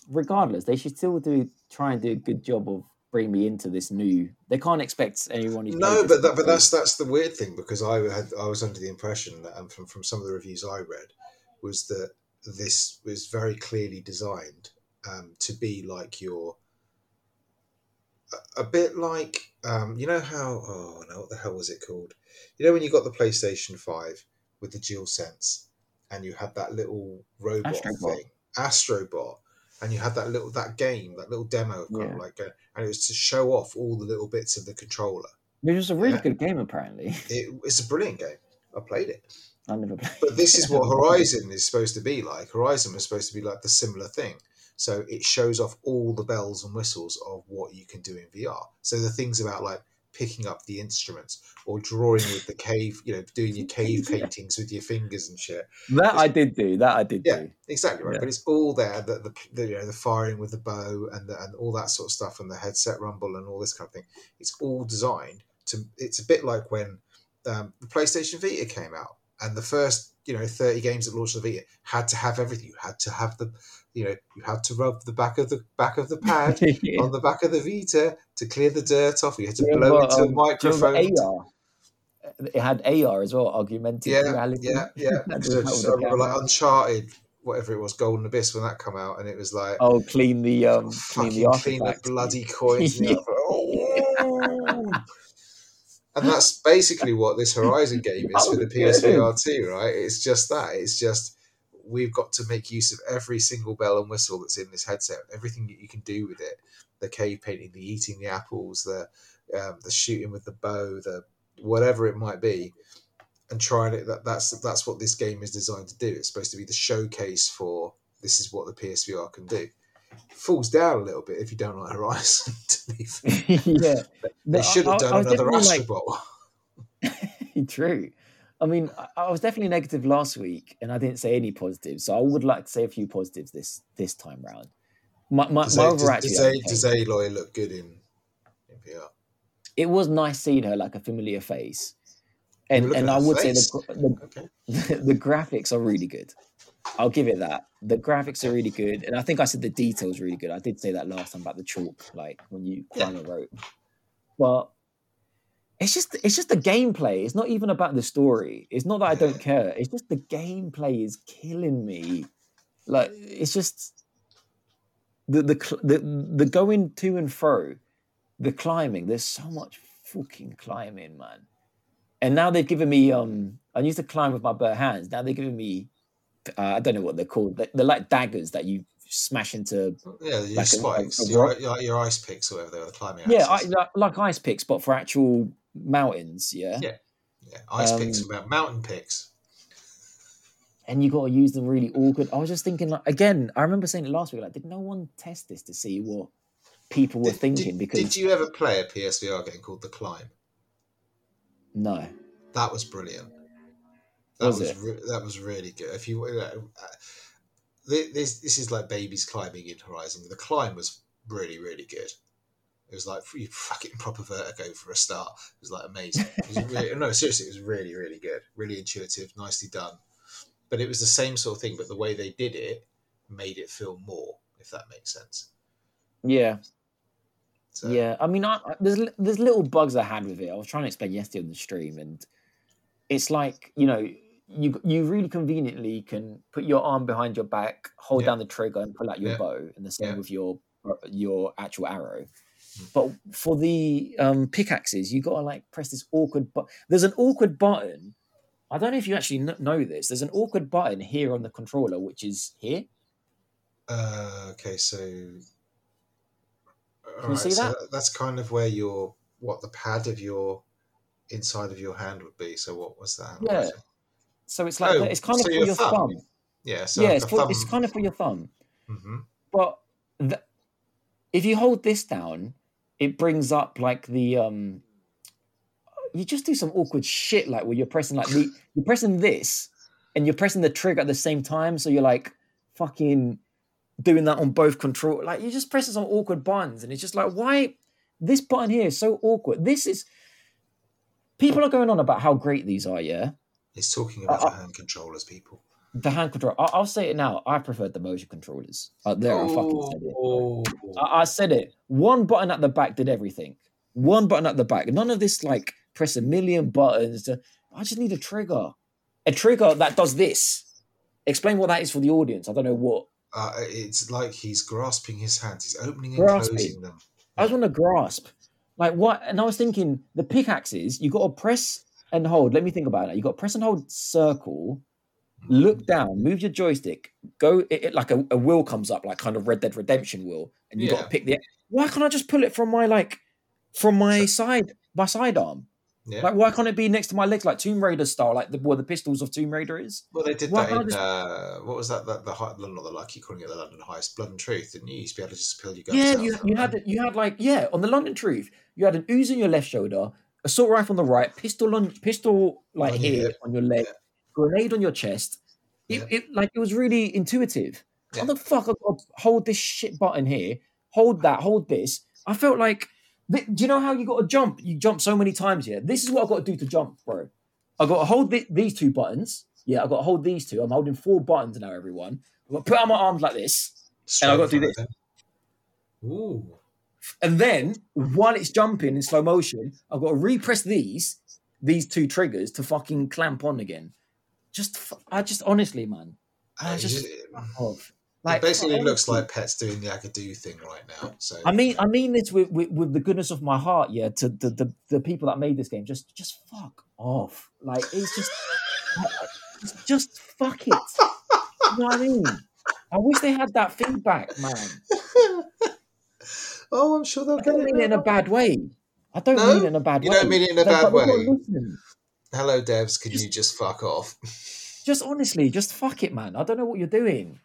regardless, they should still do try and do a good job of bringing me into this new. They can't expect anyone. who's No, but that, but that's that's the weird thing because I had I was under the impression that, and from from some of the reviews I read, was that this was very clearly designed um, to be like your a, a bit like um, you know how oh no what the hell was it called? You know when you got the PlayStation Five with the Dual Sense and you had that little robot Astrobot. thing, Astrobot, and you had that little that game, that little demo, kind Yeah. of like, a, and it was to show off all the little bits of the controller. Which was a really Yeah. good game, apparently. It, it's a brilliant game. I played it. I never played. But this is what Horizon is supposed to be like. Horizon was supposed to be like the similar thing. So it shows off all the bells and whistles of what you can do in VR. So the things about like picking up the instruments or drawing with the cave, you know, doing your cave Yeah. paintings with your fingers and shit. That I did do. That I did Yeah. do. Exactly right. Yeah. But it's all there. The, the, the you know the firing with the bow and the, and all that sort of stuff and the headset rumble and all this kind of thing. It's all designed to. It's a bit like when um, the PlayStation Vita came out and the first you know thirty games that launched the Vita had to have everything. You had to have the you know you had to rub the back of the back of the pad on the back of the Vita to clear the dirt off. You had to you blow remember, into a um, you microphone. AR? It had AR as well, augmented Yeah, reality. yeah, yeah. I, just, I remember like Uncharted, whatever it was, Golden Abyss when that come out, and it was like Oh, clean the um, clean the clean the bloody coins. and Yeah. "Oh." and that's basically what this Horizon game is for the. PSVR 2, right? It's just that. It's just we've got to make use of every single bell and whistle that's in this headset, everything that you can do with it the cave painting, the eating the apples, the um, the shooting with the bow, the whatever it might be, and trying it. That that's that's what this game is designed to do. It's supposed to be the showcase for this is what the PSVR can do. falls down a little bit if you don't like Horizon. to be fair. yeah, they should have done another Astrobot. Like... True. I mean, I was definitely negative last week, and I didn't say any positives. So I would like to say a few positives this this time round. My, my, does, my does, does, does Aloy look good in, in VR? It was nice seeing her like a familiar face, and and I would face. say the the, okay. the the graphics are really good. I'll give it that. The graphics are really good, and I think I said the details really good. I did say that last time about the chalk, like when you climb yeah. a rope. But it's just it's just the gameplay. It's not even about the story. It's not that I don't care. It's just the gameplay is killing me. Like it's just the the the, the going to and fro, the climbing. There's so much fucking climbing, man. And now they've given me um. I used to climb with my bare hands. Now they're giving me uh, I don't know what they're called. They're, they're, like daggers that you smash into. Yeah, your like spikes, a, a your, your, your, ice picks, or whatever they were, the climbing. Yeah, I, like, like, ice picks, but for actual mountains. Yeah. Yeah, yeah, ice um, picks, about mountain picks. And you got to use them really awkward. I was just thinking, like, again, I remember saying it last week. Like, did no one test this to see what people were did, thinking? Did, because did you ever play a PSVR game called The Climb? No. That was brilliant. That was, was re- that was really good. If you, uh, this this is like babies climbing in Horizon. The climb was really really good. It was like you fucking proper vertigo for a start. It was like amazing. It was really, no, seriously, it was really really good. Really intuitive, nicely done. But it was the same sort of thing, but the way they did it made it feel more. If that makes sense. Yeah. So. Yeah, I mean, I, there's there's little bugs I had with it. I was trying to explain yesterday on the stream, and it's like you know you you really conveniently can put your arm behind your back, hold yeah. down the trigger, and pull out your yeah. bow, and the same yeah. with your your actual arrow. But for the um, pickaxes, you gotta like press this awkward. But there's an awkward button. I don't know if you actually know this. There's an awkward button here on the controller, which is here. Uh, okay, so can you see so that? That's kind of where your what the pad of your inside of your hand would be. So what was that? Yeah. So it's like oh, it's kind of for your, your thumb. thumb. Yeah, so yeah, it's, for, it's, kind of for your thumb. Mm-hmm. But the, if you hold this down, it brings up like the um. You just do some awkward shit like where you're pressing like the you're pressing this and you're pressing the trigger at the same time, so you're like fucking doing that on both control. Like you just pressing some awkward buttons, and it's just like why this button here is so awkward. This is people are going on about how great these are, yeah. He's talking about uh, the hand controllers, people. The hand control. I- will say it now. I preferred the motion controllers. Uh, there, oh, I fucking said it. I-, I said it. One button at the back did everything. One button at the back. None of this like press a million buttons. To, I just need a trigger. A trigger that does this. Explain what that is for the audience. I don't know what. Uh, it's like he's grasping his hands. He's opening and grasping. closing them. I just want to grasp. Like what? And I was thinking the pickaxes. You got to press and hold. Let me think about it. You got to press and hold circle, look down, move your joystick, go it, it, like a, a wheel comes up, like kind of Red Dead Redemption wheel, and you yeah. got to pick the. Why can't I just pull it from my like from my side my side arm? Yeah. Like why can't it be next to my legs like Tomb Raider style, like the where the pistols of Tomb Raider is? Well, they did why that in just... uh, what was that? The, the, the not the lucky calling it the London Heist, Blood and Truth, didn't you? You used to be able to just pull your guns. Yeah, you, you had you had like yeah on the London Truth, you had an Uzi on your left shoulder, assault rifle on the right, pistol on pistol like on here on your leg, yeah. Grenade on your chest. It, yeah. it, like it was really intuitive. Yeah. How the fuck I got hold this shit button here, hold that, hold this. I felt like, do you know how you got to jump? You jump so many times here. This is what I've got to do to jump, bro. I got to hold the, these two buttons. Yeah, I got to hold these two. I'm holding four buttons now, everyone. I got to put out my arms like this, Straight and I got to do this. Ooh. And then while it's jumping in slow motion, I've got to repress these these two triggers to fucking clamp on again. Just, I just honestly, man, I just like it basically honestly, looks like Pets doing the Agadoo thing right now. So I mean, I mean this with, with, with the goodness of my heart, yeah. To the, the the people that made this game, just just fuck off. Like it's just just, just fuck it. you know what I mean? I wish they had that feedback, man. Oh, I'm sure they'll I get don't it. mean it in a bad way. I don't No? mean it in a bad You way. You don't mean it in a bad oh, way? listening. Hello, devs. Can Just- you just fuck off? Just honestly, just fuck it, man. I don't know what you're doing.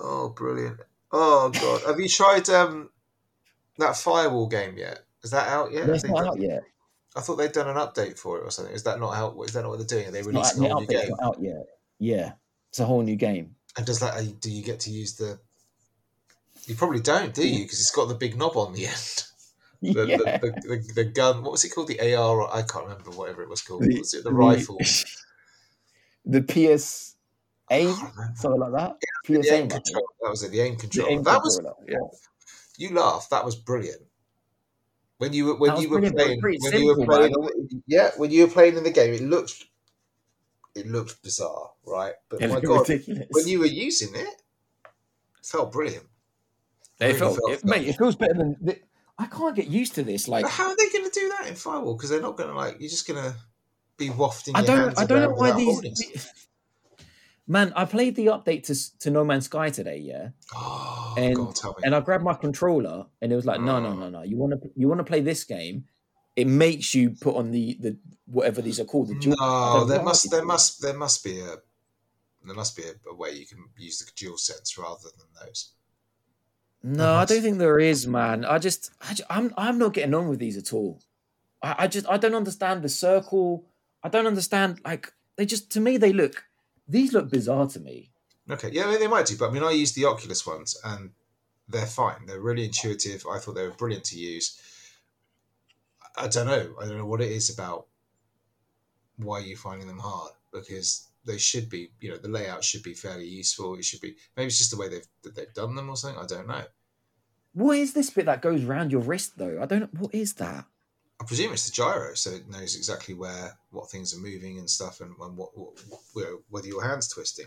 Oh, brilliant. Oh god, have you tried um that firewall game yet? Is that out yet? Not out yet. I thought they'd done an update for it or something. Is that not out? Is that not what they're doing? Are they It's releasing a whole new game? out yet. Yeah, it's a whole new game. And does that? uh, Do you get to use the? You probably don't, do you? Because it's got the big knob on the end. The, yeah. the, the, the, the gun. What was it called? The AR. or- I can't remember whatever it was called. The- was it the the- rifle? the PS aim, something like that. The PS aim aim, I think. control. That was it. The aim The control. aim that was. yeah. You laugh. That was brilliant. When you were when you were brilliant, playing pretty when you were playing man. yeah when you were playing in the game it looked it looked bizarre right but It my god ridiculous. when you were using it it felt brilliant it really felt, felt it, good. mate, it feels better than. I can't get used to this. Like, but how are they going to do that in firewall because they're not going to like you're just going to be wafting I don't, I don't know why these. Man, I played the update to to No Man's Sky today, yeah, oh And- God, and I grabbed my controller, and it was like, no, no, mm. no, no. You want to you want to play this game? It makes you put on the the whatever these are called. The dual, no there must there must there must be a there must be a, a way you can use the dual sense rather than those No, I uh-huh. don't think there is, man. I just, I ju- I'm, I'm not getting on with these at all. I, I just, I don't understand the circle. I don't understand. Like, they just, to me, they look, these look bizarre to me. Okay, yeah, they might do, but I mean, I use the Oculus ones, and they're fine. They're really intuitive. I thought they were brilliant to use. I don't know. I don't know what it is about why you're finding them hard because they should be. You know, the layout should be fairly useful. It should be. Maybe it's just the way they've that they've done them or something. I don't know. What is this bit that goes round your wrist, though? I don't know. What is that? I presume it's the gyro, so it knows exactly where what things are moving and stuff, and, and what, what know, whether your hand's twisting.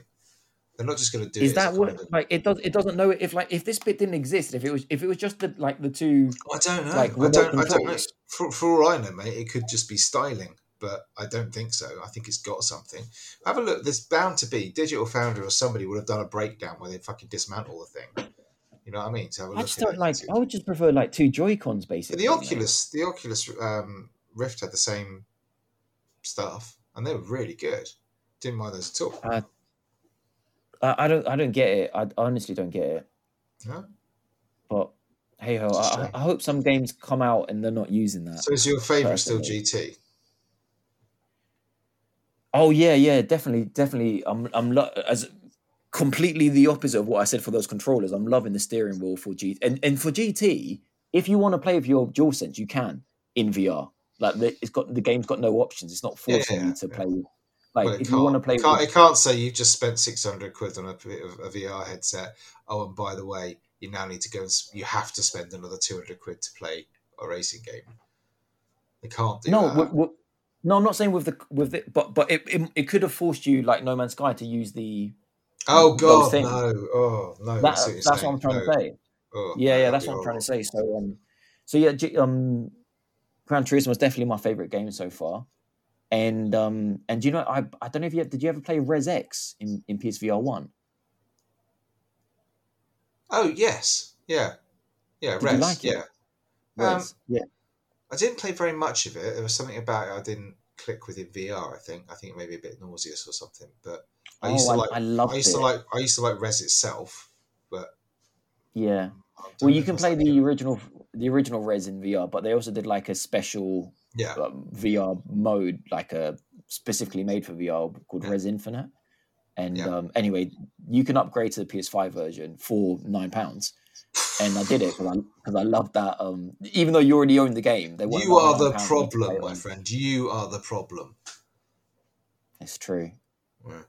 They're not just going to do. Is that what, of- like, it does, it doesn't know if, like, if this bit didn't exist, if it was, if it was just the, like, the two, I don't know. like, I don't. I don't know. For, for all I know, mate, it could just be styling, but I don't think so. I think it's got something. Have a look. There's bound to be Digital Foundry or somebody would have done a breakdown where they fucking dismantle the thing. You know what I mean? To have a look I just don't like, I would just prefer, like, two Joy-Cons, But basically. the. Oculus, the Oculus um, Rift had the same stuff, and they were really good. Didn't mind those at all. I, I don't, I don't get it. I honestly don't get it. No? But hey ho, I. I hope some games come out and they're not using that. So is your favourite still GT? Oh yeah, yeah, definitely, definitely. I'm, I'm lo- as completely the opposite of what I said for those controllers. I'm loving the steering wheel for G and and for GT, if you want to play with your DualSense, you can in VR. Like the, it's got the game's got no options. It's not forcing Yeah, you to yeah. play. with- Like Well, if you want to play, it can't, with, it can't say you've just spent 600 quid on a, a VR headset. Oh, and by the way, you now need to go and s- you have to spend another 200 quid to play a racing game. They can't do no, that. w- w- no, I'm not saying with the with the, but but it, it it could have forced you like No Man's Sky to use the. Oh, God, no. Oh, no. That, that's what I'm trying No. to say. Oh, Yeah, yeah, that's what I'm trying to say. So, um, so yeah, um, Gran Turismo was definitely my favorite game so far. And um, and do you know, I I don't know if you did you ever play Rez X in in PSVR one? Oh, yes. Yeah. Yeah, Did Rez. like yeah. Um, Rez, yeah. I didn't play very much of it. There was something about it I didn't click with in VR, I think. I think it may be a bit nauseous or something. But I used oh, to like I loved I used it. to like I used to like Rez itself, but yeah. Well, you can play the it. original the original Rez in VR, but they also did like a special Yeah. um, VR mode, like a specifically made for VR called Yeah. Rez Infinite. And Yeah. um, anyway, you can upgrade to the PS5 version for nine pounds. And I did it because I because I loved that. Um, even though you already own the game, they You are the £9 for you to play problem, my friend. You are the problem. It's true. Yeah.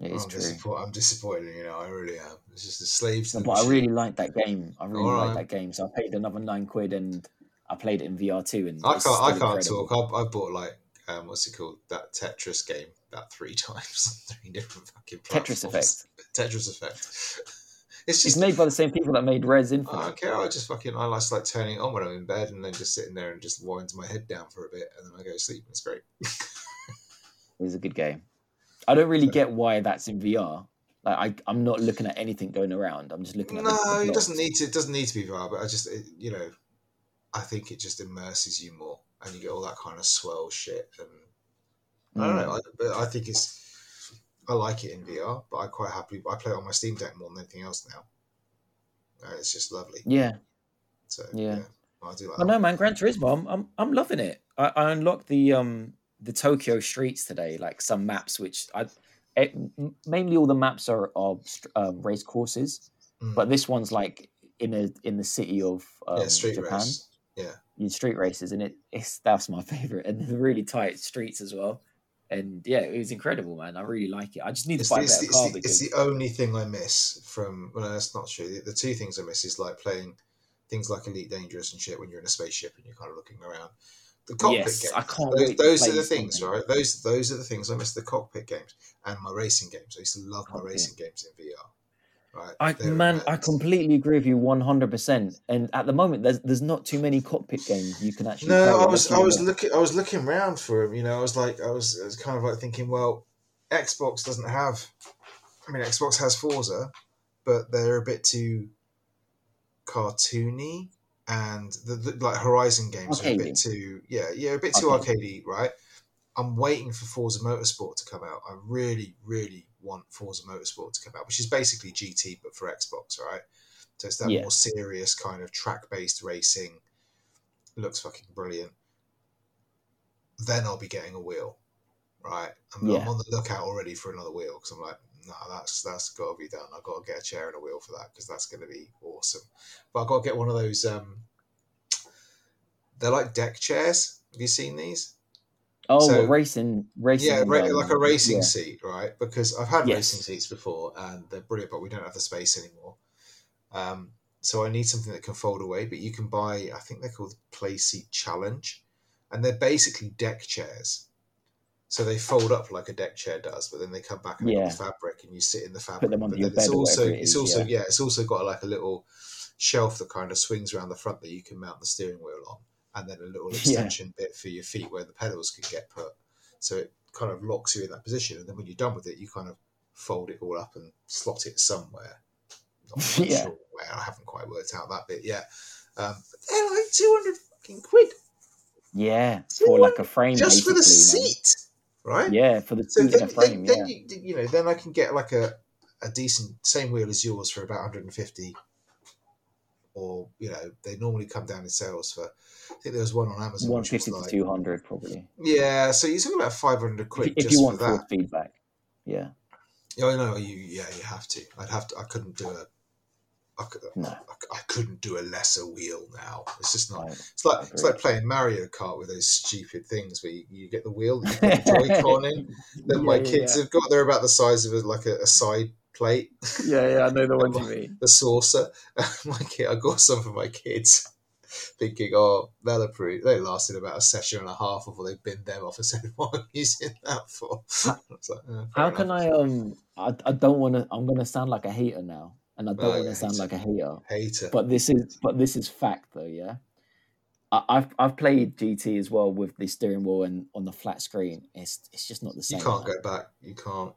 It is I'm, true. disappointed. I'm disappointed. You know, I really am. It's just a slave to No, but I really liked that game. I really Alright. liked that game. So I paid another nine quid and I played it in VR too. And I can't. I can't incredible. talk. I, I bought like um, what's it called? That Tetris game about three times on three different fucking Tetris platforms. Effect. Tetris Effect. It's It's just. made by the same people that made Rez I Infinite. don't care. I just fucking. I just like turning it on when I'm in bed and then just sitting there and just winds my head down for a bit and then I go to sleep. It's great. It was a good game. I don't really get why that's in VR. Like I, I'm not looking at anything going around. I'm just looking at. No, the, the it doesn't need to. It doesn't need to be VR, but I just, it, you know, I think it just immerses you more, and you get all that kind of swirl shit. And I don't Mm. know, I, but I think it's. I like it in VR, but I quite happily I play it on my Steam Deck more than anything else now. Uh, it's just lovely. Yeah. So Yeah. yeah, I do like. I know, man. Gran Turismo, I'm, I'm, I'm loving it. I, I unlocked the um the Tokyo streets today, like some maps, which I it, mainly all the maps are are uh, race courses, Mm. but this one's like in a in the city of um, yeah, street Japan. race. Yeah, in street races, and it it's that's my favorite, and the really tight streets as well. And yeah, it was incredible, man. I really like it. I just need it's, to buy a it's, better it's, car the, because it's the only thing I miss from. Well, no, that's not true. The, the two things I miss is like playing things like Elite Dangerous and shit when you're in a spaceship and you're kind of looking around. The cockpit yes, games. I can't those, those are the things, right? Those those are the things I miss. The cockpit games and my racing games. I used to love my racing games in VR. Right, I man, I completely agree with you one hundred percent. And at the moment, there's there's not too many cockpit games you can actually. play No, I was I was looking I was looking around for him. You know, I was like I was, I was kind of like thinking, well, Xbox doesn't have. I mean, Xbox has Forza, but they're a bit too cartoony, and the, the like Horizon games are a bit too yeah yeah a bit too Arcade. arcadey, right? I'm waiting for Forza Motorsport to come out. I really really want Forza Motorsport to come out, which is basically GT but for Xbox, right? So it's that Yeah. more serious kind of track based racing. looks fucking brilliant. Then I'll be getting a wheel, right? I'm, Yeah. I'm on the lookout already for another wheel because I'm like, no, that's that's got to be done. I've got to get a chair and a wheel for that because that's going to be awesome. But I've got to get one of those. Um, they're like deck chairs. Have you seen these? Oh, so- what, racing, racing. Yeah, ra- like a racing yeah. seat, right? Because I've had Yes. racing seats before and they're brilliant, but we don't have the space anymore. Um, so I need something that can fold away, but you can buy, I think they're called Play Seat Challenge, and they're basically deck chairs. So they fold up like a deck chair does, but then they come back and Yeah. the fabric, and you sit in the fabric. them under but your then it's also it it's also yeah. yeah, it's also got like a little shelf that kind of swings around the front that you can mount the steering wheel on, and then a little Yeah. extension bit for your feet where the pedals can get put. So it kind of locks you in that position, and then when you're done with it, you kind of fold it all up and slot it somewhere. Yeah. sure where. I haven't quite worked out that bit yet. Um, they're like two hundred fucking quid Yeah, for like a frame, just for the seat, right? Yeah, for the So seat then, and a frame. then, yeah. then you, you know, then I can get like a, a decent same wheel as yours for about 150, or you know, they normally come down in sales for. I think there was one on Amazon. One which to like, two hundred probably. Yeah, so you're talking about 500 If, quid if just you want for that. feedback. Yeah. Yeah, I know you. Yeah, you have to. I'd have to. I couldn't do a. I, could, No. I, I couldn't do a lesser wheel now. It's just not. I- It's like it's like playing Mario Kart with those stupid things where you, you get the wheel that you put the Joy-Con in. That Yeah, my yeah, kids have got. They're about the size of a, like a, a side plate, Yeah, yeah, I know the ones ones you mean. a saucer. my kid, I got some for my kids, thinking, oh, they'll approve. They lasted about a session and a half before they binned them off and said, "What am I using that for?" I like, "Eh, fair How enough." can I um I, I don't want to I'm going to sound like a hater now and I don't Oh, want to sound like a hater hater? but this is but this is fact though yeah I, I've I've played GT as well with the steering wheel and on the flat screen it's it's just not the same. you can't go back. You can't.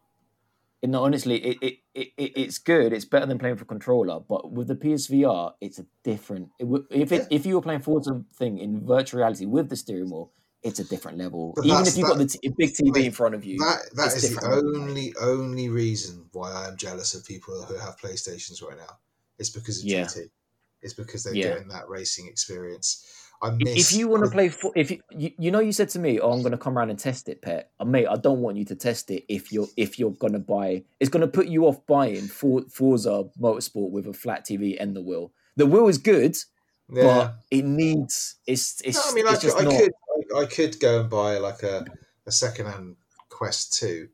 No, honestly it, it, it, it it's good it's better than playing for controller but with the PSVR it's a different it, if it, if you were playing Forza thing in virtual reality with the steering wheel it's a different level But even if you've got the t- big TV mate, in front of you That that is the level, only only reason why I am jealous of people who have PlayStations right now. It's because of Yeah. GT. It's because they're Yeah. getting that racing experience. I If- miss. if you want to play for if you, you you know you said to me oh i'm going to come around and test it pet uh, mate i don't want you to test it if you're if you're going to buy it's going to put you off buying For, forza motorsport with a flat tv and the wheel the wheel is good yeah. but it needs it's it's, No, I mean, I could, I not could, I, could go and buy like a, a second-hand Quest Two,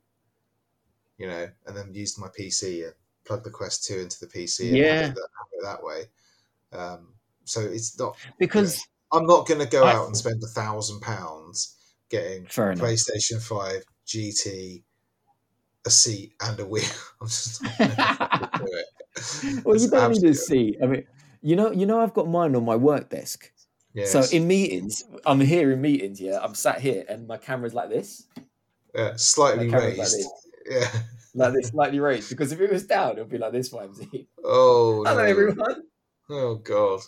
you know, and then use my PC and plug the Quest Two into the PC and Yeah. have, it that, have it that way. Um, so it's not. because I'm not going to go I- out and spend a thousand pounds getting PlayStation Five, GT, a seat, and a wheel. I'm just not do it. well you don't need absolute- see i mean you know you know i've got mine on my work desk Yes. so in meetings i'm here in meetings yeah i'm sat here and my camera's like this yeah, slightly like raised. this yeah. like this slightly raised. Because if it was down, it would be like this, Vimesy. Oh, Hello, no. everyone. Oh god.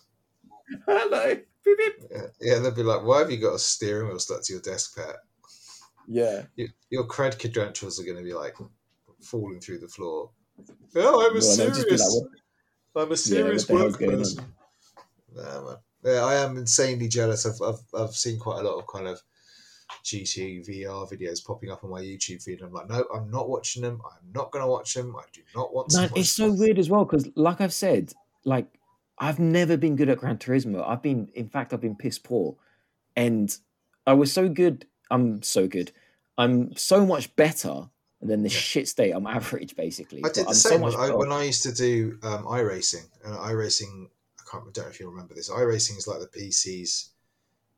Hello. Beep, beep. Yeah, yeah, they'd be like, "Why have you got a steering wheel stuck to your desk, pet? Yeah. Your, your cred credentials are going to be like falling through the floor." Oh, I'm a Well, they'll just be serious. like, I'm a serious what the hell's work person. Nah, man. Yeah, I am insanely jealous. I've, I've I've seen quite a lot of kind of GT VR videos popping up on my YouTube feed. I'm like, no, I'm not watching them. I'm not going to watch them. I do not want to. Man, watch it's so them. weird as well because, like I've said, like I've never been good at Gran Turismo. I've been, in fact, I've been piss poor, and I was so good. I'm so good. I'm so much better than the Yeah. shit state. I'm average, basically. I did the I'm same so much when I, when I used to do um, iRacing. And iRacing, I can't, I don't know if you remember this. iRacing is like the PC's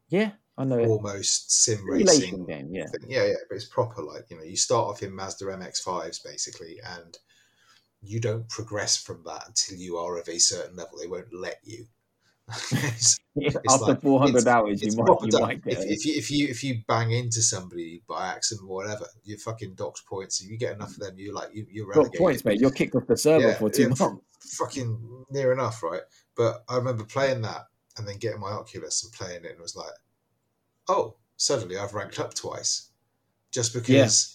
Yeah, I know it. almost sim racing game. Yeah, thing. Yeah, yeah, but it's proper. Like you know, you start off in Mazda MX-5s basically, and you don't progress from that until you are of a certain level. They won't let you. It's- after like- 400 it's- hours, you might, you might get if, if you if you if you bang into somebody by accident or whatever, you're fucking docks points. If you get enough of them, you're like you, you're Got relegated. points, mate. You're kicked off the server Yeah, for two yeah, months. fucking near enough, right? But I remember playing that and then getting my Oculus and playing it, and was like, oh, suddenly I've ranked up twice, just because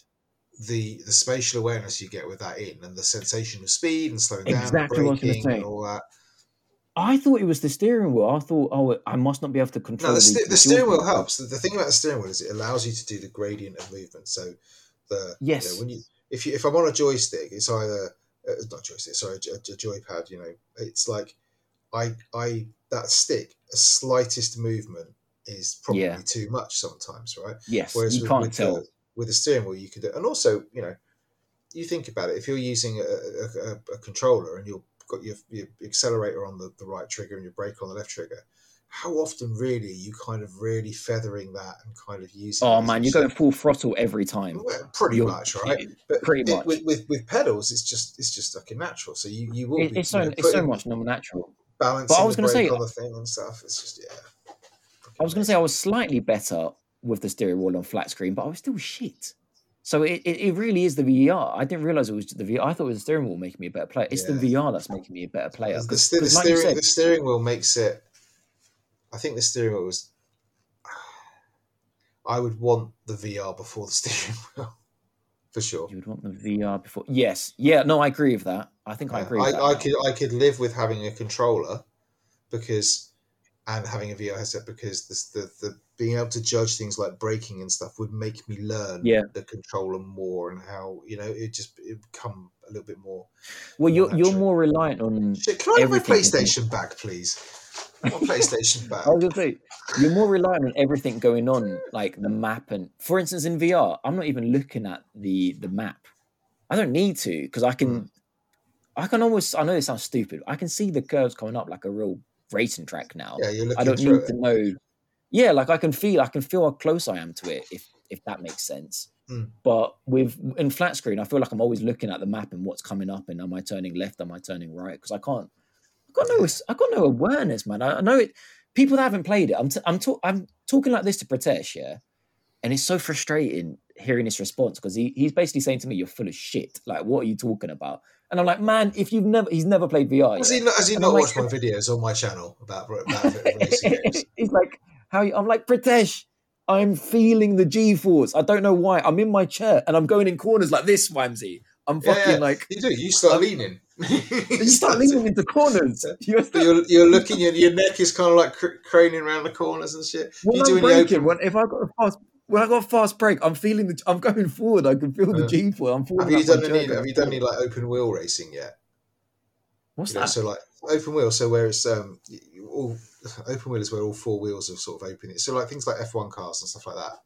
the the spatial awareness you get with that in, and the sensation of speed and slowing down, Exactly and what I was gonna braking, and all that. I thought it was the steering wheel. I thought, oh, I must not be able to control No, the, the, the steering wheel helps. The, the thing about the steering wheel is it allows you to do the gradient of movement. So the you Yes. know, when you if you if I'm on a joystick, it's either uh, not joystick, sorry, a, a joypad. You know, it's like I I that stick, a slightest movement is probably Yeah. too much sometimes, right? Yes, Whereas you with, can't with tell. With a steering wheel, you could, and also you know, you think about it. If you're using a, a, a, controller and you've got your, your accelerator on the, the right trigger and your brake on the left trigger, how often really are you kind of really feathering that and kind of using? Oh man, you're going full throttle every time. well, pretty You're- much, right? But pretty it- much. with, with with pedals, it's just it's just fucking natural. So you you will It- be it's so know, it's so much non natural. balancing But I was the gonna brake say- on the thing and stuff. It's just yeah. I was going to say I was slightly better with the steering wheel on flat screen, but I was still shit. So it, it, it really is the VR. I didn't realize it was the VR. I thought it was the steering wheel making me a better player. It's the VR that's making me a better player. the, 'Cause- the 'cause like steering said, the steering wheel makes it. I think the steering wheel was. I would want the VR before the steering wheel, for sure. you would want the VR before. Yes, yeah, no, I agree with that. I think I agree. With I, that I could I could live with having a controller because and having a VR headset because the, the the being able to judge things like braking and stuff would make me learn Yeah. the controller more and how you know it just it come a little bit more. Well, you're you're more reliant on. Can I have my PlayStation back, please? My PlayStation back. I was gonna say you're more reliant on everything going on, like the map and, for instance, in VR, I'm not even looking at the the map. I don't need to because I can, Mm. I can almost. I know it sounds stupid. I can see the curves coming up like a real racing track now. Yeah, I don't need it. to know. Yeah, like I can feel, I can feel how close I am to it, if if that makes sense. Mm. But with in flat screen, I feel like I'm always looking at the map and what's coming up, and am I turning left? Am I turning right? Because I can't. I got no. I got no awareness, man. I, I know it. People that haven't played it, I'm t- I'm, I'm talking like this to Pritesh, yeah, and it's so frustrating hearing his response because he, he's basically saying to me, "You're full of shit. Like, what are you talking about?" And I'm like, "Man, if you've never, he's never played VR. Has yeah." he not, has he not I'm like- watched my videos on my channel about, about racing games? He's like, how you, I'm like, Pritesh, I'm feeling the G force. I don't know why. I'm in my chair and I'm going in corners like this, Vimesy. I'm Yeah, fucking yeah. like, You do. You start Um, leaning. you start leaning into corners. You're, you're, you're looking, your, your neck is kind of like cr- craning around the corners and shit. when you I'm doing the open. when, if I got a fast, when I got a fast break, I'm feeling the, I'm going forward. I can feel the G force. I'm falling Have you done any? Have you done any like open wheel racing yet? What's You know, that? so like open wheel, so where it's um, all open wheel is where all four wheels are sort of open. It. So like things like F1 cars and stuff like that,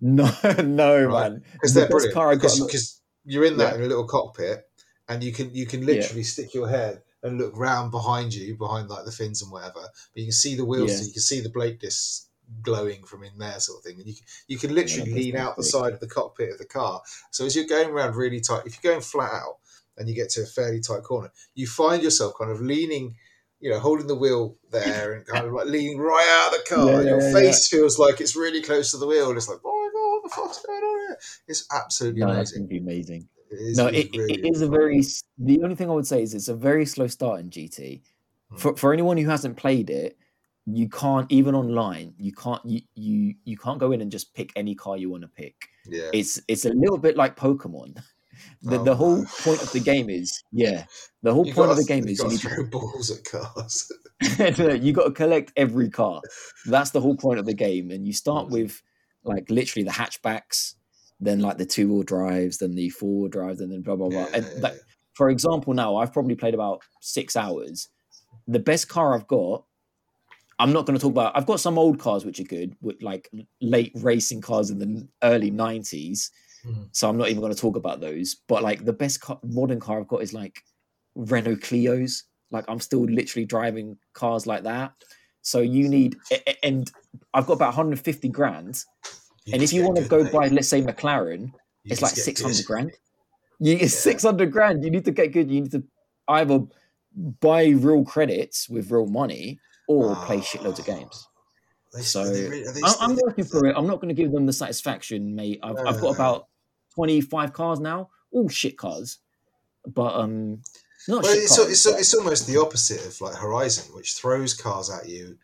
No, no, Right. man. because they're brilliant. car I got- Because you're in that Yeah. in a little cockpit, and you can you can literally stick your head and look round behind you, behind like the fins and whatever. But you can see the wheels, Yeah. so you can see the brake discs glowing from in there, sort of thing. And you can, you can literally that's lean out the side of the cockpit of the car. So as you're going around really tight, if you're going flat out and you get to a fairly tight corner, you find yourself kind of leaning. You know, holding the wheel there and kind of like leaning right out of the car. Yeah, and your yeah, face feels like it's really close to the wheel. And it's like, oh my god, what the fuck's going on here? It's absolutely No, amazing. be amazing. It is, no, it it, really it is a very. The only thing I would say is it's a very slow start in GT. Hmm. For for anyone who hasn't played it, you can't even online. You can't you you you can't go in and just pick any car you want to pick. yeah. It's it's a little bit like Pokemon. The Oh, the whole no. point of the game is yeah. The whole You point of gotta- the game you is you need to throw balls at cars. you got to collect every car. That's the whole point of the game. And you start with like literally the hatchbacks, then like the two wheel drives, then the four wheel drives, and then blah blah blah. Yeah, and yeah, that, for example, now I've probably played about six hours. The best car I've got, I'm not going to talk about. I've got some old cars which are good, with like late racing cars in the early '90s. Mhm. So I'm not even going to talk about those. But like the best car, modern car I've got is like Renault Clio's. Like I'm still literally driving cars like that. So you need, and I've got about 150 grand. You and if you want to go mate. buy, let's say McLaren, You it's like 600 good. grand. You, Yeah. 600 grand. You need to get good. You need to either buy real credits with real money or play shitloads of Ah. games. They- So, they re- they- I- I'm they- working for it. I'm not going to give them the satisfaction, mate. I've, I've got No. about 25 cars now, all shit cars. But um, not Well, shit it's, cars. it's, but- it's almost the opposite of like Horizon, which throws cars at you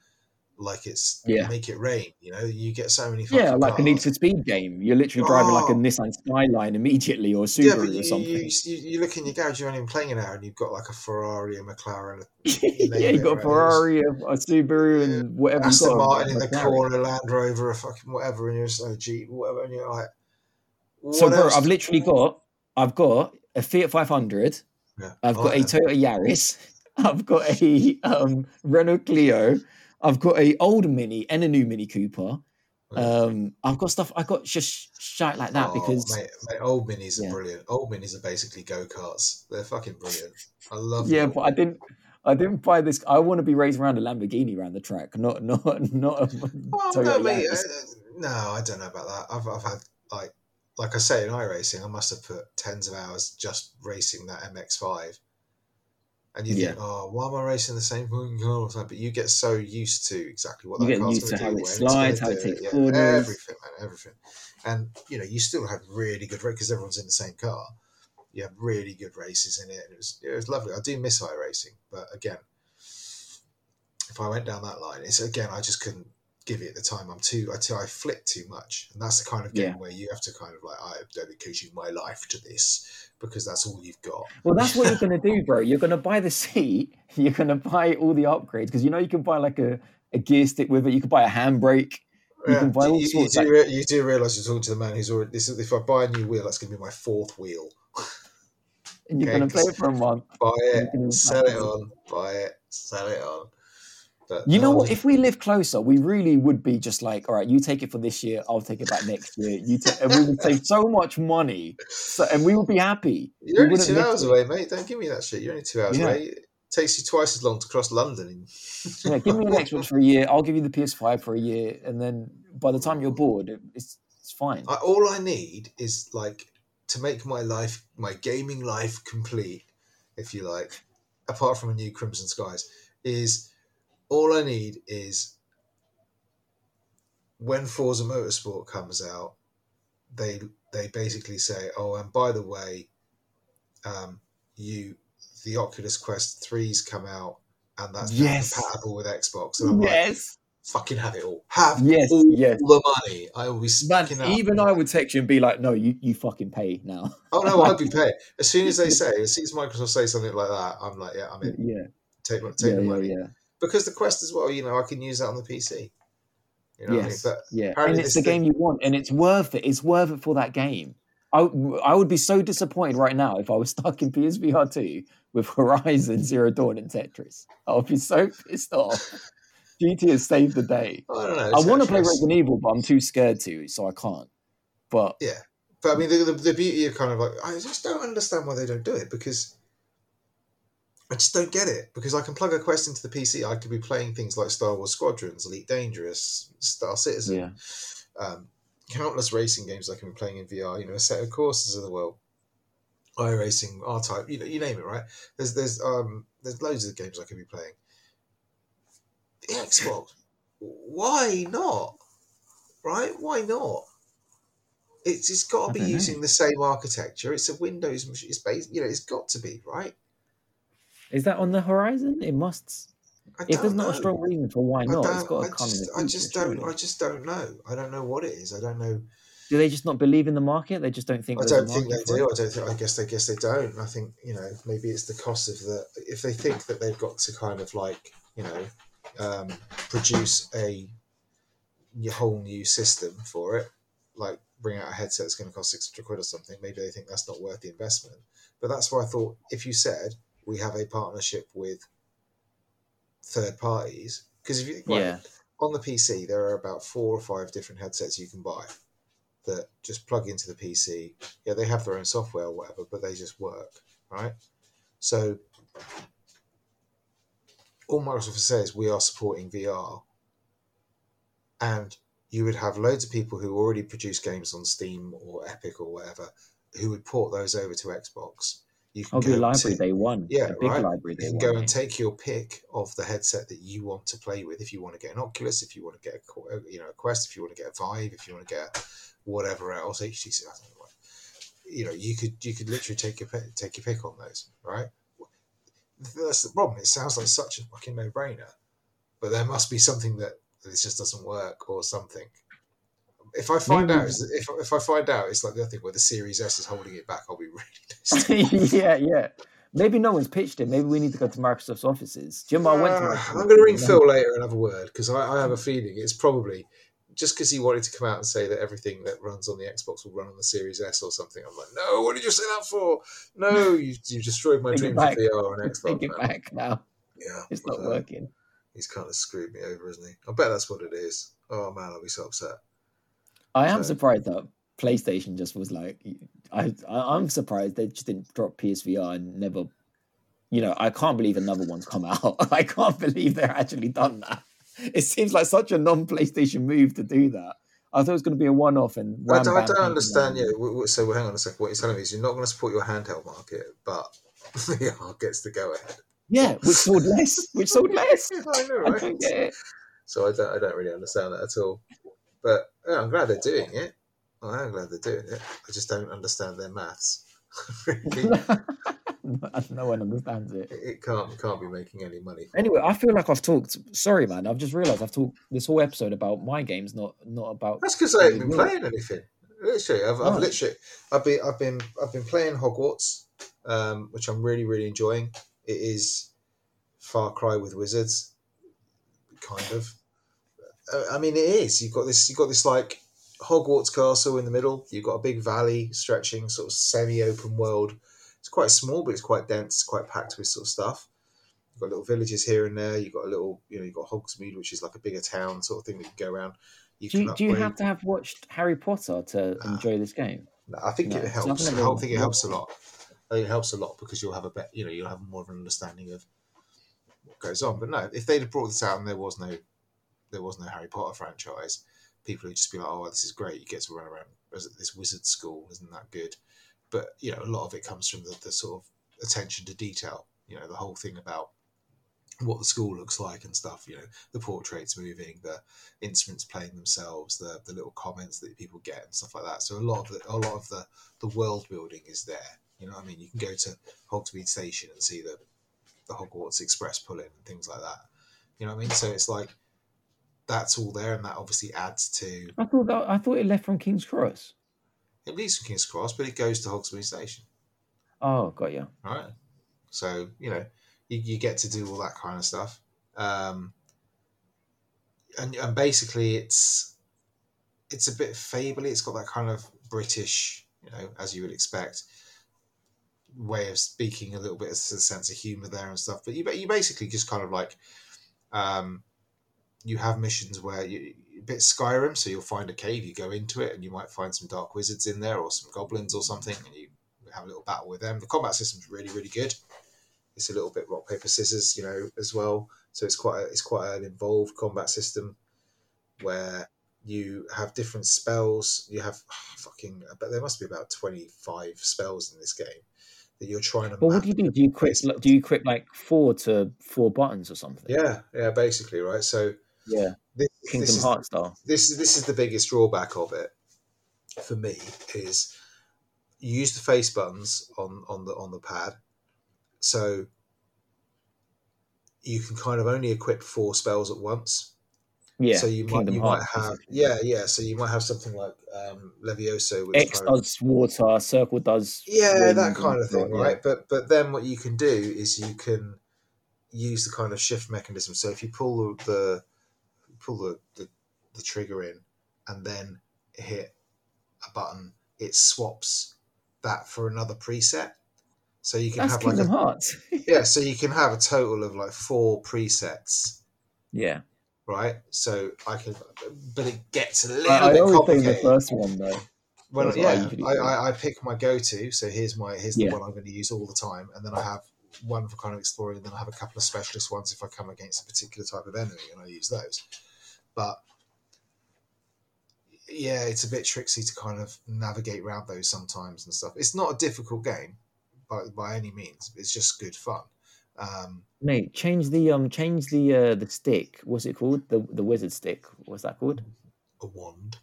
like it's Yeah. make it rain. You know, you get so many. Yeah, like a. Need for Speed game. You're literally driving like a Oh. Nissan Skyline immediately or a Yeah, Subaru but or something. you, you, you look in your garage, you're only playing an hour, and you've got like a Ferrari, a McLaren, yeah, you've got a? Ferrari, a, a Subaru, and whatever. Aston a Martin in the McLaren. corner, Land Rover, a fucking whatever, and you're just a Jeep, whatever, and you're like, So, bro. I've literally got, I've got a Fiat 500. Yeah, I've I got a. Toyota Yaris. I've got a um, Renault Clio. I've got a old Mini and a new Mini Cooper. Um, I've got stuff. I got just shite like that Oh, because mate, mate, old minis are Yeah. brilliant. Old minis are basically go karts. They're fucking brilliant. I love. Them. Yeah, them. but I didn't. I didn't buy this. I want to be racing around a Lamborghini around the track, not not not a Well, no, mate. Yaris. uh, no, I don't know about that. I've, I've had like, like I say in iRacing, I must have put tens of hours just racing that MX-5. And you think, Yeah. oh, why am I racing the same thing all the time? But you get so used to exactly what You that car's going to how do, it when slides, how it takes yeah, corners. everything, man, everything. And you know, you still have really good races because everyone's in the same car. You have really good races in it, and it was it was lovely. I do miss iRacing, but again, if I went down that line, it's again I just couldn't give it the time. I'm too I too I flip too much, and that's the kind of game Yeah. where you have to kind of like I'm dedicating my life to this because that's all you've got. Well, that's what you're gonna do, bro. You're gonna buy the seat. You're gonna buy all the upgrades because you know you can buy like a, a gear stick with it. You can buy a handbrake. You can buy all you, sorts, do, like- you do realize you're talking to the man who's already. This is if I buy a new wheel, that's going to be my fourth wheel. And you're Okay, gonna play 'cause- it for a month. Buy it, sell it on. Buy it, sell it on. But You know no, what? If we live closer, we really would be just like, all right, you take it for this year, I'll take it back next year. You ta- and we would save so much money, so, and we would be happy. You're we only two hours away, mate. Don't give me that shit. You're only two hours Yeah. away. It takes you twice as long to cross London. Yeah, give me an Xbox for a year. I'll give you the PS5 for a year, and then by the time you're bored, it- it's it's fine. I, all I need is like to make my life, my gaming life complete, if you like. Apart from a new Crimson Skies, is all I need is when Forza Motorsport comes out, they they basically say, oh, and by the way, um, you the Oculus Quest threes come out, and that's Yes. compatible with Xbox. And I'm like, Yes, fucking have it all. Have Yes, all yes. the money. I will be man. Even I would text you and be like, "No, you you fucking pay now." Oh no, I'd be paying. As soon as they say, as soon as Microsoft say something like that, I'm like, yeah, I'm in. yeah, Take, take yeah, the yeah, money. yeah. Because the Quest as well, you know, I can use that on the PC. You know yes, what I mean? yeah, and it's the thing- game you want, and it's worth it. It's worth it for that game. I I would be so disappointed right now if I was stuck in PSVR two with Horizon Zero Dawn and Tetris. I would be so pissed off. GT has saved the day. I don't know. I want to play Resident Evil, but I'm too scared to, so I can't. But Yeah, but I mean, the, the, the beauty of kind of like, I just don't understand why they don't do it because I just don't get it. Because I can plug a Quest into the PC, I could be playing things like Star Wars Squadrons, Elite Dangerous, Star Citizen, yeah, um, countless racing games I can be playing in VR. You know, a set of courses of the world, iRacing, R Type, you know, you name it, right? There's there's um there's loads of games I could be playing. The Xbox, why not? Right? Why not? It's it's got to be don't know. using the same architecture. It's a Windows machine. It's based, you know, it's got to be right. Is that on the horizon? It must. If there's know. a strong reason for why not, it's got I to come in just, I just don't. surely. I just don't know. I don't know what it is. I don't know. Do they just not believe in the market? They just don't think. I don't think they do. it? I don't. Think, I guess they guess they don't. I think you know maybe it's the cost of the. If they think that they've got to kind of like you know um, produce a whole new system for it, like bring out a headset that's going to cost six hundred quid or something. Maybe they think that's not worth the investment. But that's why I thought if you said we have a partnership with third parties, because if you Yeah. on the PC, there are about four or five different headsets you can buy that just plug into the PC. Yeah, they have their own software or whatever, but they just work, right? So all Microsoft says we are supporting VR, and you would have loads of people who already produce games on Steam or Epic or whatever who would port those over to Xbox. You can go library to- day one. Yeah, a big right. library day you can one. go and take your pick of the headset that you want to play with. If you want to get an Oculus, if you want to get a uh, you know a Quest, if you want to get a Vive, if you want to get whatever else HTC, I don't know what. You know, you could you could literally take your pick, take your pick on those, right? That's the problem. It sounds like such a fucking no brainer, but there must be something that this just doesn't work or something. If I find Maybe- out, if, if I find out, it's like the other thing where the Series S is holding it back. I'll be really pissed. yeah, yeah. Maybe no one's pitched it. Maybe we need to go to Microsoft's offices. Jim, I went. Uh, I'm going to ring Phil later and have a word because I, I have a feeling it's probably just because he wanted to come out and say that everything that runs on the Xbox will run on the Series S or something. I'm like, no, what did you say that for? No, you, you destroyed my dreams of VR on Xbox. Take it man. back now. Yeah, It's not uh, working. He's kind of screwed me over, isn't he? I bet that's what it is. Oh man, I'll be so upset. I am so- surprised that PlayStation just was like. I, I I'm surprised they just didn't drop PSVR and never. You know, I can't believe another one's come out. I can't believe they're actually done that. It seems like such a non-PlayStation move to do that. I thought it was going to be a one-off and. I don't, I don't understand. Yeah, so hang on a second. What you're telling me is you're not going to support your handheld market, but VR gets to go ahead. Yeah, which sold less. Which sold less. I know, I right? don't get it. So I don't, I don't really understand that at all. But yeah, I'm glad they're doing it. I am glad they're doing it. I just don't understand their maths. Really, no one understands it. it can't can't be making any money. Anyway, I feel like I've talked. Sorry, man. I've just realised I've talked this whole episode about my games, not not about. That's because I haven't been playing anything. Literally, I've, I've Oh. literally, I've been, I've been, I've been playing Hogwarts, um, which I'm really, really enjoying. It is Far Cry with wizards, kind of. Uh, I mean, it is. You've got this. You've got this like Hogwarts castle in the middle. You've got a big valley stretching, sort of semi-open world. It's quite small, but it's quite dense. It's quite packed with sort of stuff. You've got little villages here and there. You've got a little, you know, you've got Hogsmeade, which is like a bigger town sort of thing that you can go around. You Do you, do you have to have watched Harry Potter to Ah. enjoy this game? No, I think No, it helps. I think it helps a lot. I think it helps a lot because you'll have a bet. You know, you'll have more of an understanding of what goes on. But no, if they'd have brought this out and there was no, there was no Harry Potter franchise, people would just be like, "Oh, this is great. You get to run around this wizard school. Isn't that good?" But you know, a lot of it comes from the, the sort of attention to detail. You know, the whole thing about what the school looks like and stuff. You know, the portraits moving, the instruments playing themselves, the the little comments that people get and stuff like that. So a lot of the a lot of the the world building is there. You know I mean? You can go to Hogsmeade Station and see the the Hogwarts Express pull in and things like that. You know what I mean? So it's like that's all there, and that obviously adds to I thought that, I thought it left from King's Cross. it leaves from King's Cross, but it goes to Hogsmeade Station. Oh, got you. All right. So, you know, you, you get to do all that kind of stuff. Um, and, and basically it's it's a bit fably. It's got that kind of British, you know, as you would expect, way of speaking, a little bit of a sense of humour there and stuff. But you, you basically just kind of like, um, you have missions where you, a bit Skyrim, so you'll find a cave, you go into it, and you might find some dark wizards in there or some goblins or something, and you have a little battle with them. The combat system's really, really good. It's a little bit rock paper scissors, you know, as well. So it's quite a, it's quite an involved combat system where you have different spells. You have ah, fucking, but there must be about twenty five spells in this game that you're trying to. But what do you do? Do you equip? Do you equip like four to four buttons or something? Yeah, yeah, basically, right. So Yeah. this, Kingdom this is Hearts style. this is this is the biggest drawback of it for me is you use the face buttons on on the on the pad, so you can kind of only equip four spells at once. Yeah. so you might Kingdom you might have yeah yeah. So you might have something like um, Levioso, which X kind of, does water, Circle does yeah that kind of thing, yeah. right? But but then what you can do is you can use the kind of shift mechanism. So if you pull the, the pull the, the the trigger in and then hit a button, it swaps that for another preset. So you can That's have like a Hearts. yeah, so you can have a total of like four presets, yeah. right? So I can, but it gets a little I, I bit always play the complicated. first one though. Well, I yeah, I. I, I pick my go-to. So here's my here's the Yeah. one I'm going to use all the time, and then I have one for kind of exploring, and then I have a couple of specialist ones if I come against a particular type of enemy, and I use those. But yeah, it's a bit tricksy to kind of navigate around those sometimes and stuff. It's not a difficult game by by any means. It's just good fun. Um, Mate, change the um change the uh the stick. What's it called? The the wizard stick. What's that called? a wand.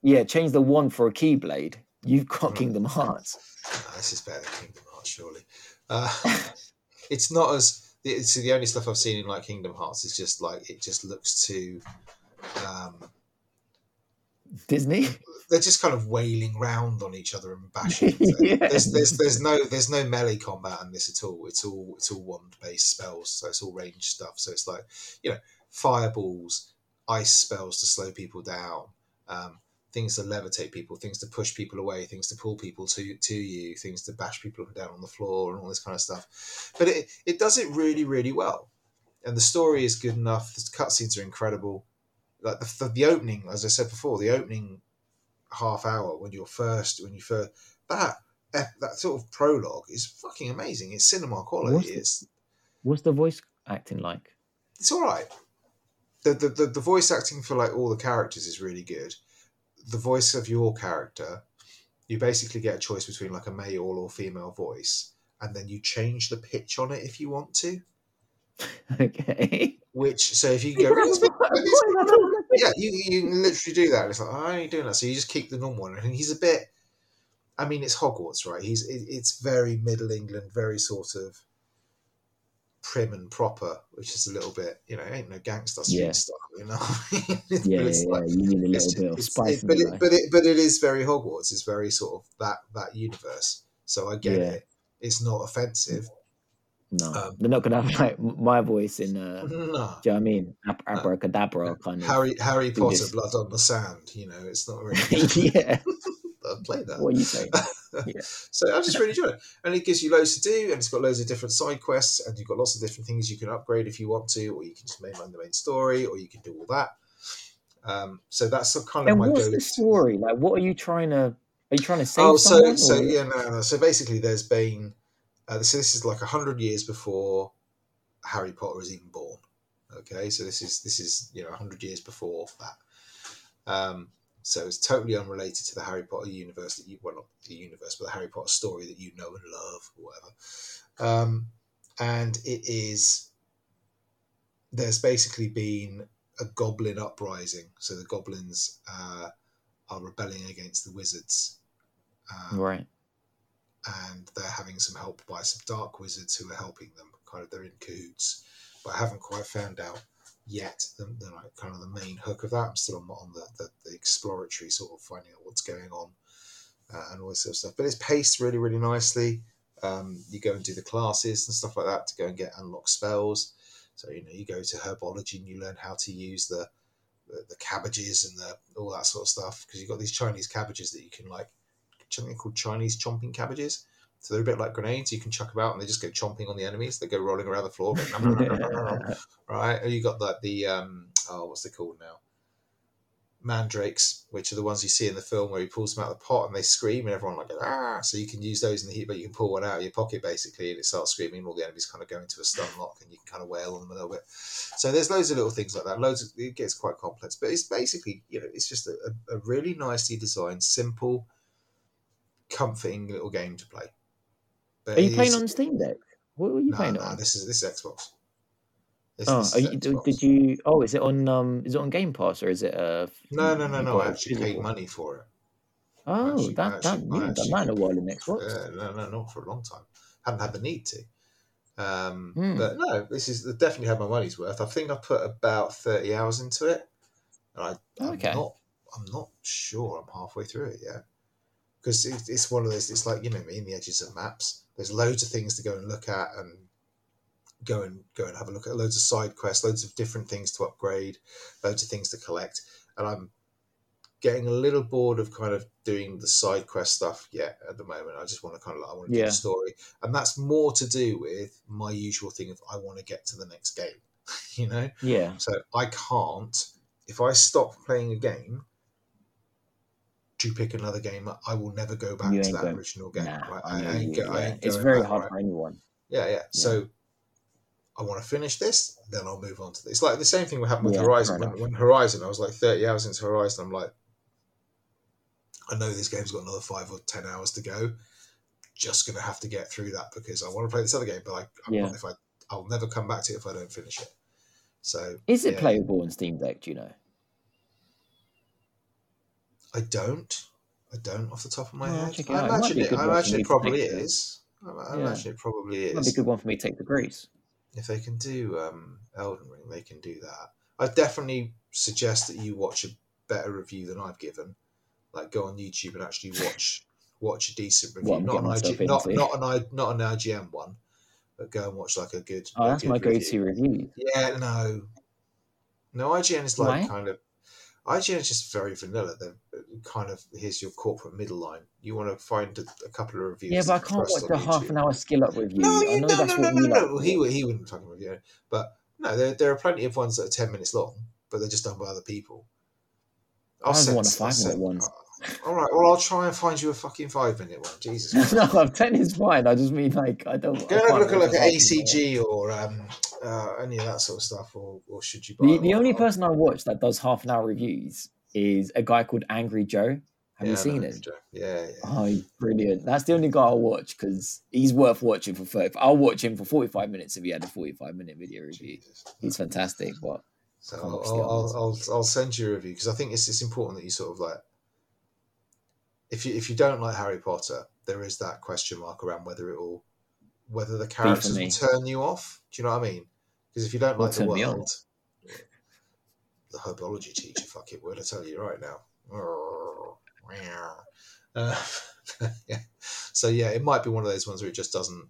Yeah, change the one for a keyblade. You've got. Kingdom Hearts. No, this is better than Kingdom Hearts, surely. Uh, it's not as it's the only stuff I've seen in like Kingdom Hearts is just like it just looks too. Um, Disney. they're just kind of wailing round on each other and bashing. Yeah. There's, there's there's no there's no melee combat in this at all. It's all it's all wand based spells, so it's all ranged stuff. So it's like you know fireballs, ice spells to slow people down, um, things to levitate people, things to push people away, things to pull people to to you, things to bash people up and down on the floor, and all this kind of stuff. But it it does it really really well, and the story is good enough. The cutscenes are incredible. Like the, the the opening, as I said before, the opening half hour when you're first when you first that that sort of prologue is fucking amazing. It's cinema quality. What's the- It's What's the voice acting like? it's all right. The, the the the voice acting for like all the characters is really good. The voice of your character, you basically get a choice between like a male or female voice, and then you change the pitch on it if you want to. Okay. Which so if you go, yeah, you, you literally do that. It's like, oh, how are you doing that? So you just keep the normal one. And he's a bit, I mean, it's Hogwarts, right? He's it, It's very Middle England, very sort of prim and proper, which is a little bit, you know, ain't no gangster street Yeah. style, you know? Yeah, yeah, it's yeah. You need a little bit of spice it- but, it, but, it, but it is very Hogwarts. It's very sort of that, that universe. So I get Yeah. it. It's not offensive. No, um, they're not gonna have like my voice in. Uh, do you know what I mean? Ab- abracadabra kind of. Harry Harry Potter. Blood on the Sand. You know, it's not really. yeah. I've played that. What are you saying? So I just really enjoy it, and it gives you loads to do, and it's got loads of different side quests, and you've got lots of different things you can upgrade if you want to, or you can just mainline the main story, or you can do all that. Um, so that's some kind of And my what's the story? Like, what are you trying to? Are you trying to save Oh, so someone? so or- yeah, no, no. So basically, there's been uh, so this is like hundred years before Harry Potter is even born. Okay, so this is this is you know hundred years before that. Um, so it's totally unrelated to the Harry Potter universe that you well not the universe, but the Harry Potter story that you know and love, or whatever. Um, and it is there's basically been a goblin uprising. So the goblins uh, are rebelling against the wizards. Um, Right. And they're having some help by some dark wizards who are helping them. Kind of they're in cahoots, but I haven't quite found out yet the, the like, kind of the main hook of that. I'm still on, on the, the, the exploratory sort of finding out what's going on uh, and all this sort of stuff. But it's paced really, really nicely. Um, you go and do the classes and stuff like that to go and get unlock spells. So you know you go to herbology and you learn how to use the the, the cabbages and the all that sort of stuff because you've got these Chinese cabbages that you can like something called Chinese chomping cabbages. So they're a bit like grenades. You can chuck them out and they just go chomping on the enemies. They go rolling around the floor. right? And you got like the um oh what's they called now? Mandrakes, which are the ones you see in the film where he pulls them out of the pot and they scream and everyone like ah. So you can use those in the heat, but you can pull one out of your pocket basically and it starts screaming. And all the enemies kind of go into a stun lock and you can kind of wail on them a little bit. So there's loads of little things like that. Loads. Of, it gets quite complex, but it's basically you know it's just a, a really nicely designed, simple, comforting little game to play. But Are you playing is- on Steam Deck? What were you no, playing no, on? this is this is Xbox. This, Oh, this is you, Xbox. did you? Oh, is it on? Um, is it on Game Pass or is it? Uh, No, no, no, no. I actually paid money for it. Oh, Actually- that, actually- that, you haven't actually- done that in a while in Xbox. Uh, no, no, not for a long time. Hadn't had the need to. Um, Hmm. But no, this is definitely had my money's worth. I think I put about thirty hours into it, and I, I'm Okay. not. I'm not sure I'm halfway through it yet because it, it's one of those. It's like you know, me in the edges of maps. There's loads of things to go and look at and go and go and have a look at. Loads of side quests, loads of different things to upgrade, loads of things to collect, and I'm getting a little bored of kind of doing the side quest stuff yet at the moment. I just want to kind of like, I want to do Yeah. the story, and that's more to do with my usual thing of I want to get to the next game, you know. Yeah. So I can't if I stop playing a game to pick another game. I will never go back You to that going- original game. Nah, right? I know ain't go- I yeah. It's very back, hard right? for anyone. Yeah, yeah. So I want to finish this, then I'll move on to this. It's like the same thing that happened with Yeah, Horizon. When, when Horizon, I was like 30 hours into Horizon. I'm like, I know this game's got another five or 10 hours to go. Just going to have to get through that because I want to play this other game, but I, I'm Yeah. not, if I, I'll never come back to it if I don't finish it. So Is it yeah. playable on Steam Deck? Do you know? I don't. I don't off the top of my I'll head. I out. It imagine it. I imagine it probably is. I, I Yeah. imagine it probably Might be a good one for me to take the grease. If they can do um, Elden Ring, they can do that. I definitely suggest that you watch a better review than I've given. Like go on YouTube and actually watch watch a decent review, not an IG, not not an not an IGN one, but go and watch like a good. Oh, a that's good my review. go-to review. Yeah, no, no. IGN is like Why? kind of IGN is just very vanilla. They're kind of here's your corporate middle line. You want to find a, a couple of reviews. Yeah, but I can't watch a half an hour skill up review. No, I you, know no, that's no, no, what no, you no. like. He would- he wouldn't fucking review it. But no, there there are plenty of ones that are ten minutes long, but they're just done by other people. I send- want a I'll five-minute one. All right, well I'll try and find you a fucking five minute one. Jesus. Christ. no, ten is fine. I just mean like I don't. Go and have a look at like watch a at half an. ACG or um, uh, any of that sort of stuff, or, or should you buy? The, the only person I watch that does half an hour reviews is a guy called Angry Joe. Have Yeah, you seen him? Yeah, yeah. Oh, brilliant. That's the only guy I'll watch because he's worth watching for 30. I'll watch him for 45 minutes if he had a 45 minute video review. Jesus. He's fantastic. But So I'll, I'll. I'll, I'll send you a review because I think it's it's important that you sort of like if you if you don't like Harry Potter, there is that question mark around whether it will whether the characters will turn you off. Do you know what I mean? Because if you don't like the world, the herbology teacher, fuck it, would I tell you right now? Uh, yeah. So yeah, it might be one of those ones where it just doesn't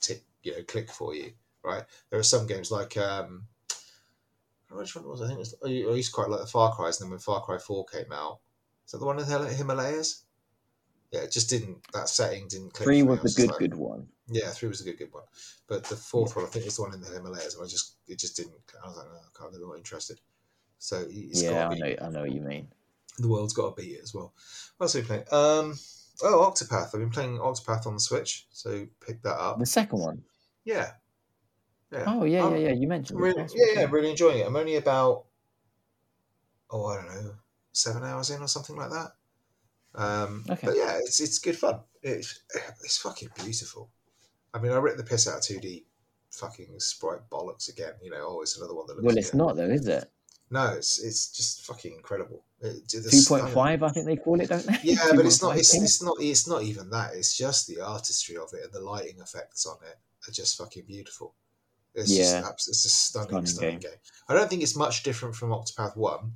tick, you know, click for you, right? There are some games like um, which one was? I think it was, I used to quite like the Far Cry's, and then when Far Cry Four came out, is that the one in the Himalayas? Yeah, it just didn't. That setting didn't click. three was the good, like- good one. Yeah, three was a good, good one. But the fourth one, I think, was the one in the Himalayas, and I just it just didn't. I was like, no, I can't. I'm not interested. So it's yeah, got I be know, I know what you mean. the world's got to beat it as well. What else are we playing? Um, oh, Octopath. I've been playing Octopath on the Switch, so pick that up. The second one. Yeah, yeah. Oh, yeah, yeah, yeah. You mentioned. Really, yeah, yeah, really enjoying it. I'm only about, oh, I don't know, seven hours in or something like that. Um, Okay. But yeah, it's it's good fun. It's it's fucking beautiful. I mean, I ripped the piss out of 2D fucking sprite bollocks again. You know, oh, it's another one that looks. Well, it's good. not, though, is it? No, it's it's just fucking incredible. 2.5, I think they call it, don't they? yeah, but it's not. It's, it's not. It's not even that. It's just the artistry of it and the lighting effects on it are just fucking beautiful. It's Yeah. just it's a stunning, Stunning stunning game. game. I don't think it's much different from Octopath One.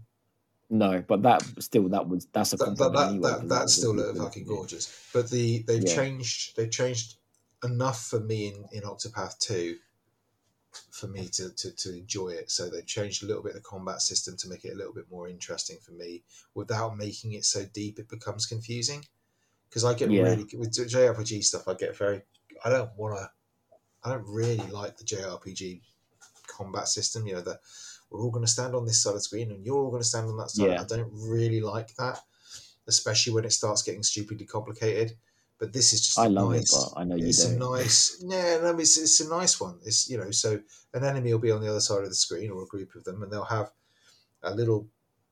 No, but that still, that was that's a That, that, that, anyway, that was still a good looked one. fucking gorgeous. But the they've Yeah. changed. They've changed enough for me in, in Octopath Two for me to, to, to enjoy it. So they've changed a little bit of the combat system to make it a little bit more interesting for me without making it so deep it becomes confusing. Because I get Yeah. really with JRPG stuff, I get very. I don't want to. I don't really like the JRPG combat system. You know, the we're all going to stand on this side of the screen and you're all going to stand on that side. Yeah. I don't really like that, especially when it starts getting stupidly complicated. But this is just I love nice, it, but I know you it's don't. a nice yeah no it's, it's a nice one it's you know so an enemy will be on the other side of the screen or a group of them and they'll have a little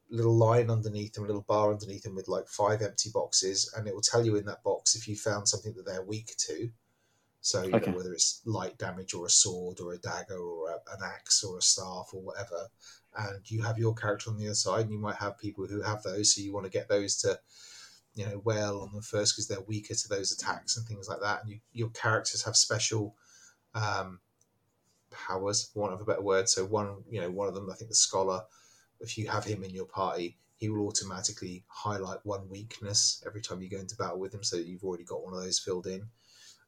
little line underneath them a little bar underneath them with like five empty boxes and it will tell you in that box if you found something that they're weak to so you Okay. know whether it's light damage or a sword or a dagger or a, an axe or a staff or whatever and you have your character on the other side and you might have people who have those so you want to get those to you know wail on them first because they're weaker to those attacks and things like that. And you, your characters have special um, powers, for want of a better word. So one, you know, one of them, I think the scholar, if you have him in your party, he will automatically highlight one weakness every time you go into battle with him. So you've already got one of those filled in.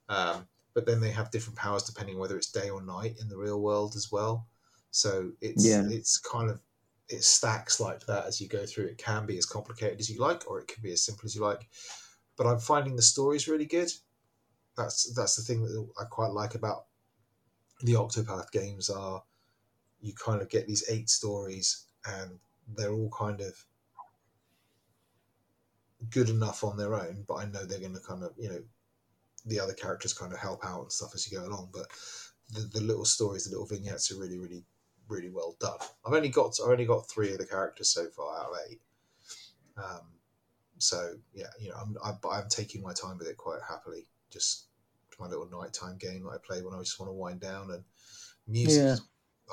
Um, but then they have different powers depending whether it's day or night in the real world as well. So it's Yeah. it's kind of it stacks like that as you go through. It can be as complicated as you like, or it can be as simple as you like. But I'm finding the stories really good. That's that's the thing that I quite like about the Octopath games are you kind of get these eight stories and they're all kind of good enough on their own, but I know they're going to kind of, you know, the other characters kind of help out and stuff as you go along. But the, the little stories, the little vignettes are really, really, really well done. I've only got I've only got three of the characters so far out of eight. Um, so yeah, you know, I'm I'm, I'm taking my time with it quite happily. Just my little nighttime game that I play when I just want to wind down and music. Yeah.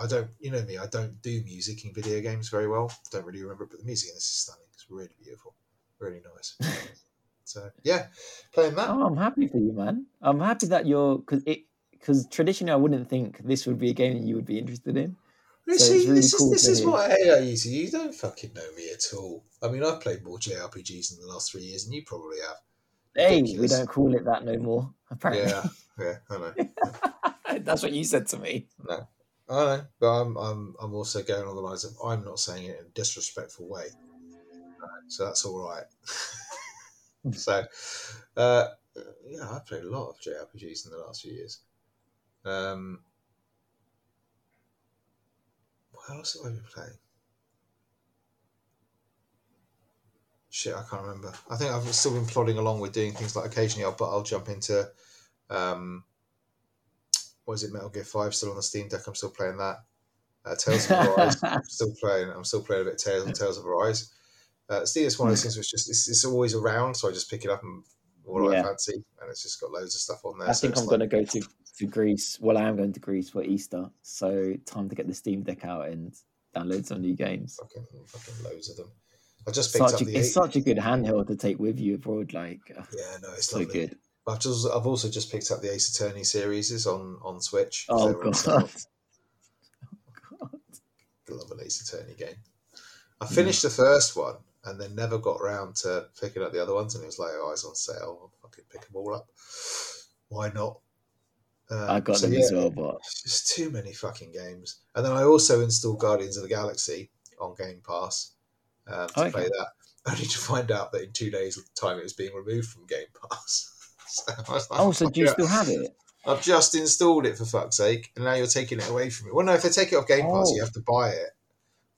I don't, you know me, I don't do music in video games very well. Don't really remember, it, but the music in this is stunning. It's really beautiful, really nice. so yeah, playing that. Oh, I'm happy for you, man. I'm happy that you're because it because traditionally I wouldn't think this would be a game that you would be interested in. You So see, really this cool is this is hear. what I hate you. You don't fucking know me at all. I mean, I've played more JRPGs in the last three years, and you probably have. Hey, we don't call it that no more. Apparently, Yeah, yeah, I know. that's what you said to me. No, I know, but I'm I'm I'm also going on the lines of I'm not saying it in a disrespectful way, so that's all right. so, uh, yeah, I've played a lot of JRPGs in the last few years. Um, what else have I been playing? Shit, I can't remember. I think I've still been plodding along with doing things like occasionally I'll but I'll jump into um, what is it, Metal Gear Five still on the Steam Deck. I'm still playing that. Uh, Tales of Arise, I'm still playing. I'm still playing a bit of Tales, Tales of Arise. Uh, Steam is one of those things which just it's, it's always around, so I just pick it up and what I Yeah. fancy, and it's just got loads of stuff on there. I so think I'm like- going to go to, to Greece. Well, I am going to Greece for Easter, so time to get the Steam Deck out and download some new games. fucking fucking loads of them. I just picked Such up a, the it's eight. such a good handheld to take with you abroad. Like, uh, Yeah, no, it's so lovely. good. I've just I've also just picked up the Ace Attorney series on on Switch. Oh they were on god. I love an Ace Attorney game. I finished the first one and then never got around to picking up the other ones, and it was like, oh, it's on sale. I'll fucking pick them all up. Why not? Um, I got so them yeah, as well, but It's just too many fucking games. And then I also installed Guardians of the Galaxy on Game Pass um, to Okay. play that, only to find out that in two days' time it was being removed from Game Pass. so I was like, oh, so do you still have it? I've just installed it for fuck's sake, and now you're taking it away from me. Well, no, if they take it off Game Pass, Oh. you have to buy it.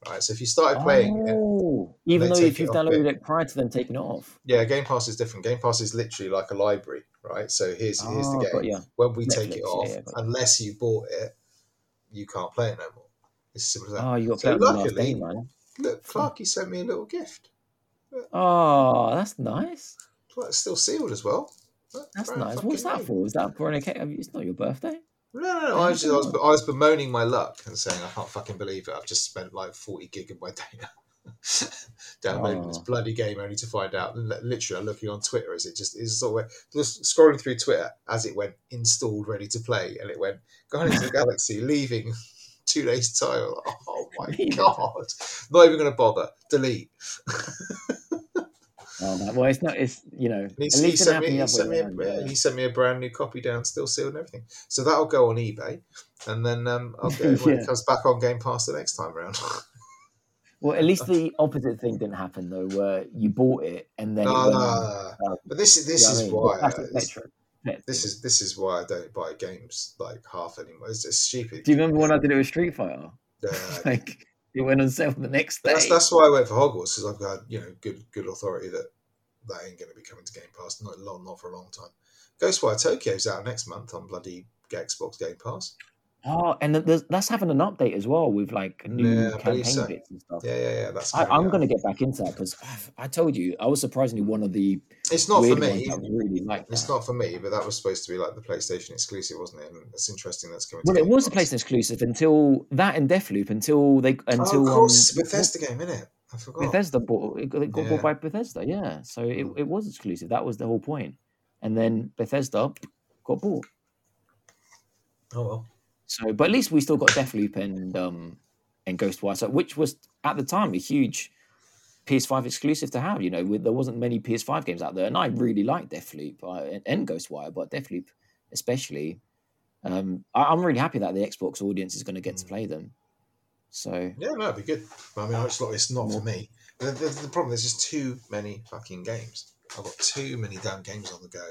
Right, so if you started playing it, Oh, even though if you've downloaded it. it prior to them taking it off. yeah, Game Pass is different. Game Pass is literally like a library, right? So here's here's the Oh, game. got ya. When we take it off, yeah, got unless you bought it, you can't play it no more. It's simple as that. Oh, you got So it luckily- day, man. Look, Clarky sent me a little gift. Oh, that's nice. Well, it's still sealed as well. That's Brand nice. What's that for? Is that for an occasion? It's not your birthday. No, no, no. I was, just, I, was, I was bemoaning my luck and saying I can't fucking believe it. I've just spent like forty gig of my data downloading this Oh. bloody game, only to find out. Literally, I'm looking on Twitter as it just is sort of just scrolling through Twitter as it went installed, ready to play, and it went Guardians of the Galaxy leaving two days time. Like, Oh my god! Not even going to bother. Delete. Oh. Well, it's not. It's you know. He, at he least it sent me, he sent me, a, yeah. he sent me a brand new copy down, still sealed and everything. So that'll go on eBay, and then um, I'll get it when Yeah. it comes back on Game Pass the next time around. Well, at least the opposite thing didn't happen though, where you bought it and then. no, it no, went no, on. no. Um, But this is this I is mean? why uh, this, this is this is why I don't buy games like half anymore. It's, it's stupid. Do you remember when I did it with Street Fighter? Uh, Like it went on sale the next day. that's that's why I went for Hogwarts because I've got you know good good authority that that ain't going to be coming to Game Pass not long not for a long time. Ghostwire Tokyo's out next month on bloody Xbox Game Pass. Oh, and there's, that's having an update as well with like new Yeah, campaign so. bits and stuff. Yeah, yeah, yeah. That's I, I'm going to get back into that because I told you I was surprisingly one of the It's not for me. really like It's not for me, but that was supposed to be like the PlayStation exclusive, wasn't it? And it's interesting that's coming. Well, it was a PlayStation exclusive until that and Deathloop until they until oh, of course, um, Bethesda game, isn't it? I forgot. Bethesda bought it got, Yeah. bought by Bethesda, yeah. So it, Mm. it was exclusive. That was the whole point. And then Bethesda got bought. Oh well. So, but at least we still got Deathloop and um and Ghostwire, so which was at the time a huge PS5 exclusive to have. You know, with, there wasn't many PS5 games out there, and I really liked Deathloop uh, and, Ghostwire, but Deathloop especially. Um, I, I'm really happy that the Xbox audience is going to get to Mm. play them. So Yeah, no, it'd be good. I mean, it's not, it's not for me. The, the, the problem is just too many fucking games. I've got too many damn games on the go.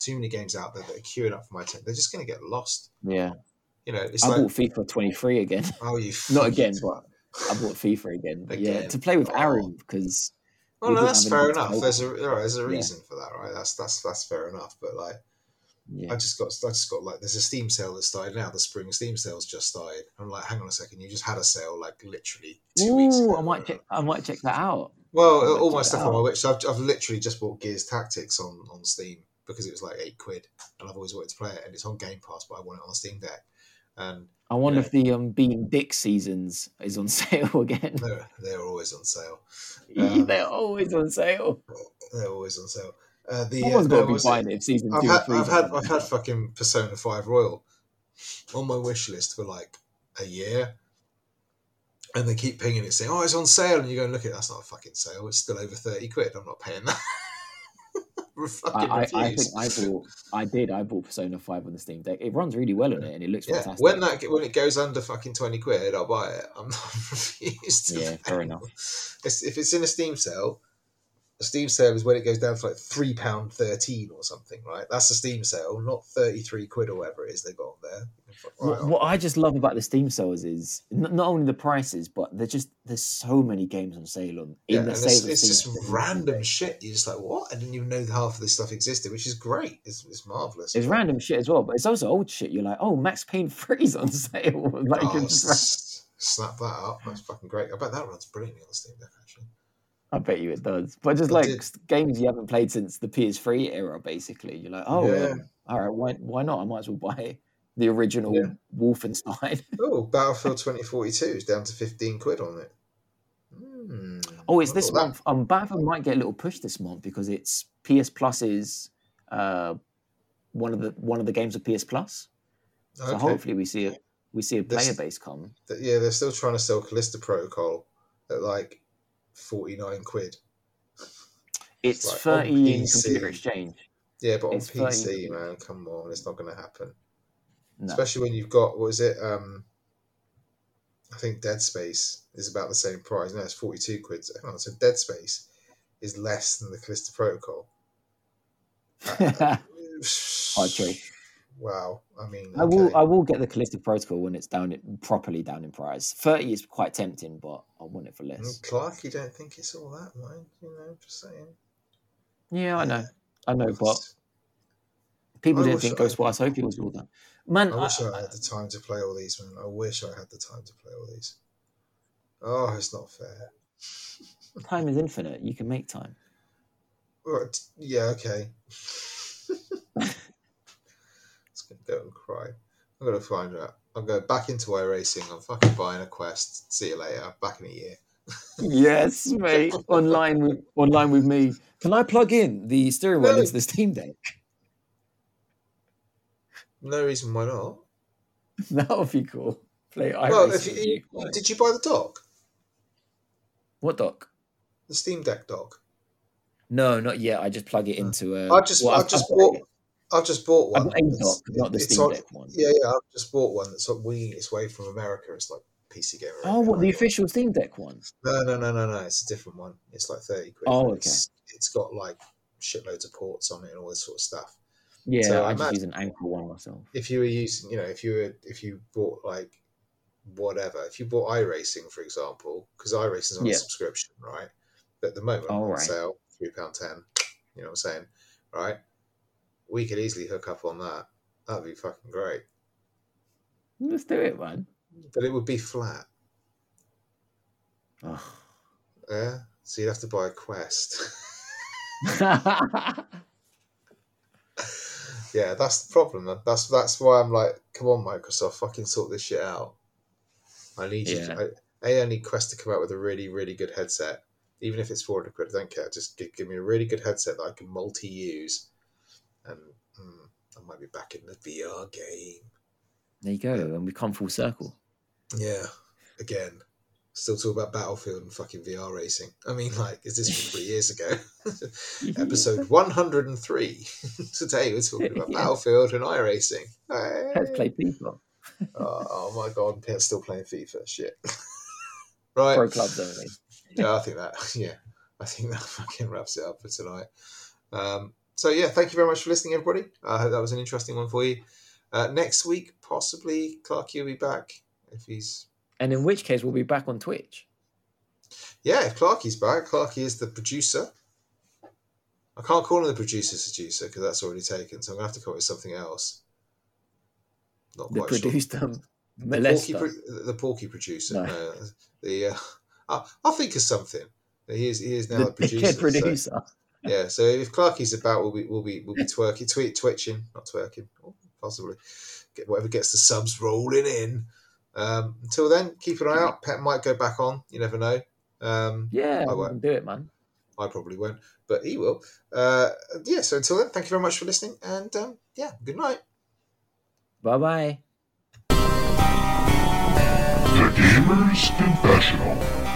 Too many games out there that are queuing up for my attention. They're just going to get lost. yeah, You know, it's I like, bought FIFA 23 again. oh, you Not again, but I bought FIFA again. Yeah, to play with Oh. Aaron because Well, no, that's fair enough. There's a there's a Yeah. reason for that, right? That's that's that's fair enough. But like, yeah, I just got I just got like there's a Steam sale that started now. The spring Steam sale's just started. I'm like, hang on a second, you just had a sale like literally two weeks ago. I might check. I might check that out. Well, all my stuff on my which I've, I've literally just bought Gears Tactics on on Steam because it was like eight quid, and I've always wanted to play it, and it's on Game Pass, but I want it on Steam Deck, and I wonder Yeah. if the um Beating Dick seasons is on sale again. they're they're always on sale. Um, They're always on sale. They're always on sale. Uh, the Someone's uh, got to be buying it season I've two had, or three. I've had, I've had fucking Persona Five Royal on my wish list for like a year, and they keep pinging it saying, "Oh, it's on sale," and you go and look at it. That's not a fucking sale. It's still over thirty quid. I'm not paying that. Fucking I, I, I think I bought. I did. I bought Persona Five on the Steam Deck. It runs really well on it, and it looks yeah, fantastic. when that when it goes under fucking twenty quid, I'll buy it. I'm not refused. To Yeah, fair enough. It's, if it's in a Steam sale, a Steam sale is when it goes down to like three pound thirteen or something, right? That's a Steam sale, not thirty three quid or whatever it is they got on there. Right What, off. what I just love about the Steam sales is n- not only the prices, but there's just there's so many games on sale on in Yeah, the it's, it's just random shit. You're just like, what? I didn't even know half of this stuff existed, which is great. It's, it's marvelous. It's random shit as well, but it's also old shit. You're like, oh, Max Payne 3's on sale. like, Oh, just snap that up. That's fucking great. I bet that runs brilliantly on the Steam Deck, actually. I bet you it does. But just like games you haven't played since the PS3 era, basically. You're like, oh, Yeah. all right, why, why not? I might as well buy the original Yeah. Wolfenstein. Oh, Battlefield 2042 is down to 15 quid on it. Hmm, oh, it's this thought that- month. Um, Battlefield might get a little push this month because it's PS Plus's uh, one of the one of the games of PS Plus. So Okay. hopefully we see a we see a player base come. Th- Yeah, they're still trying to sell Callisto Protocol at like 49 quid. It's like thirty in computer exchange. Yeah, but on It's PC, 30. man, come on, it's not going to happen. No. Especially when you've got, what is it? Um, I think Dead Space is about the same price. No, it's 42 quid. So, hang on, so Dead Space is less than the Callisto Protocol. Hard choice. Wow. I mean, I will. I will get the Callisto Protocol when it's down properly down in price. Thirty is quite tempting, but I want it for less. Mm, Clark, you don't think it's all that, mind? You know, just saying. Yeah, I know. I know, but people I didn't wish think I- Ghostwire Tokyo was all that. Man, I wish I- I, had the time to play all these, man. I wish I had the time to play all these. Oh, it's not fair. time is infinite. You can make time. Right, yeah, okay. Gonna go and cry. I'm gonna find out. I'll go back into iRacing. I'm fucking buying a quest. See you later. Back in a year. yes, mate. online with online with me. Can I plug in the steering wheel No. into the Steam Deck? No reason why not. that would be cool. Play iRacing. well, if you, you- did you buy the dock? What dock? The Steam Deck dock. No, not yet. I just plug it into a. I just, well, I just bought. I've just bought one. got a that's- dock, not the Steam on- Deck one. Yeah, yeah. I've just bought one that's like winging its way from America. It's like PC Gamer. Oh, what the official Steam Deck one? No, no, no, no, no. It's a different one. It's like thirty quid. Oh, It's, it's got like shitloads of ports on it and all this sort of stuff. Yeah, So I I just use an Anker one myself. If you were using, you know, if you were, if you bought like whatever, if you bought iRacing, for example, because iRacing's on Yeah. a subscription, right? But at the moment, on right. sale, three pound ten. You know what I'm saying, right? We could easily hook up on that. That'd be fucking great. Let's do it, man. But it would be flat. Oh. Yeah. So you'd have to buy a Quest. yeah, that's the problem. That's that's why I'm like, come on, Microsoft, fucking sort this shit out. I need you. Yeah. To, A, I need Quest to come out with a really, really good headset. Even if it's 400 quid, I don't care. Just give, give me a really good headset that I can multi use. I might be back in the VR game. There you go, and we come full circle. Yeah, again. Still talk about Battlefield and fucking VR racing. I mean, like, is this from three years ago? Episode 103. Today we're talking about Yeah. Battlefield and iRacing. Hey. Let's play FIFA. oh, oh my god, Pete's still playing FIFA. Shit. right. Pro clubs only. yeah, I think that. Yeah, I think that fucking wraps it up for tonight. Um, so yeah, thank you very much for listening, everybody. I hope that was an interesting one for you. Uh, next week, possibly Clarky will be back if he's. And in which case, we'll be back on Twitch. Yeah, if Clarky's back, Clarky is the producer. I can't call him the producer seducer because that's already taken, so I'm gonna have to call with something else. Not The quite sure. um, The porky, pro- the porky producer. No. No. the uh, I'll, I'll think of something. He is he is now The the producer. dickhead so- producer. Yeah, so if Clarky's about, we'll be we'll be we'll be twerking, tweet, twitching, not twerking, oh, possibly get whatever gets the subs rolling in. Um, until then, keep an eye out. Pet might go back on. You never know. Um, Yeah, I won't. do it, man. I probably won't, but he will. Uh, yeah. So until then, thank you very much for listening, and um, yeah, good night. Bye bye. The Gamer's Confessional.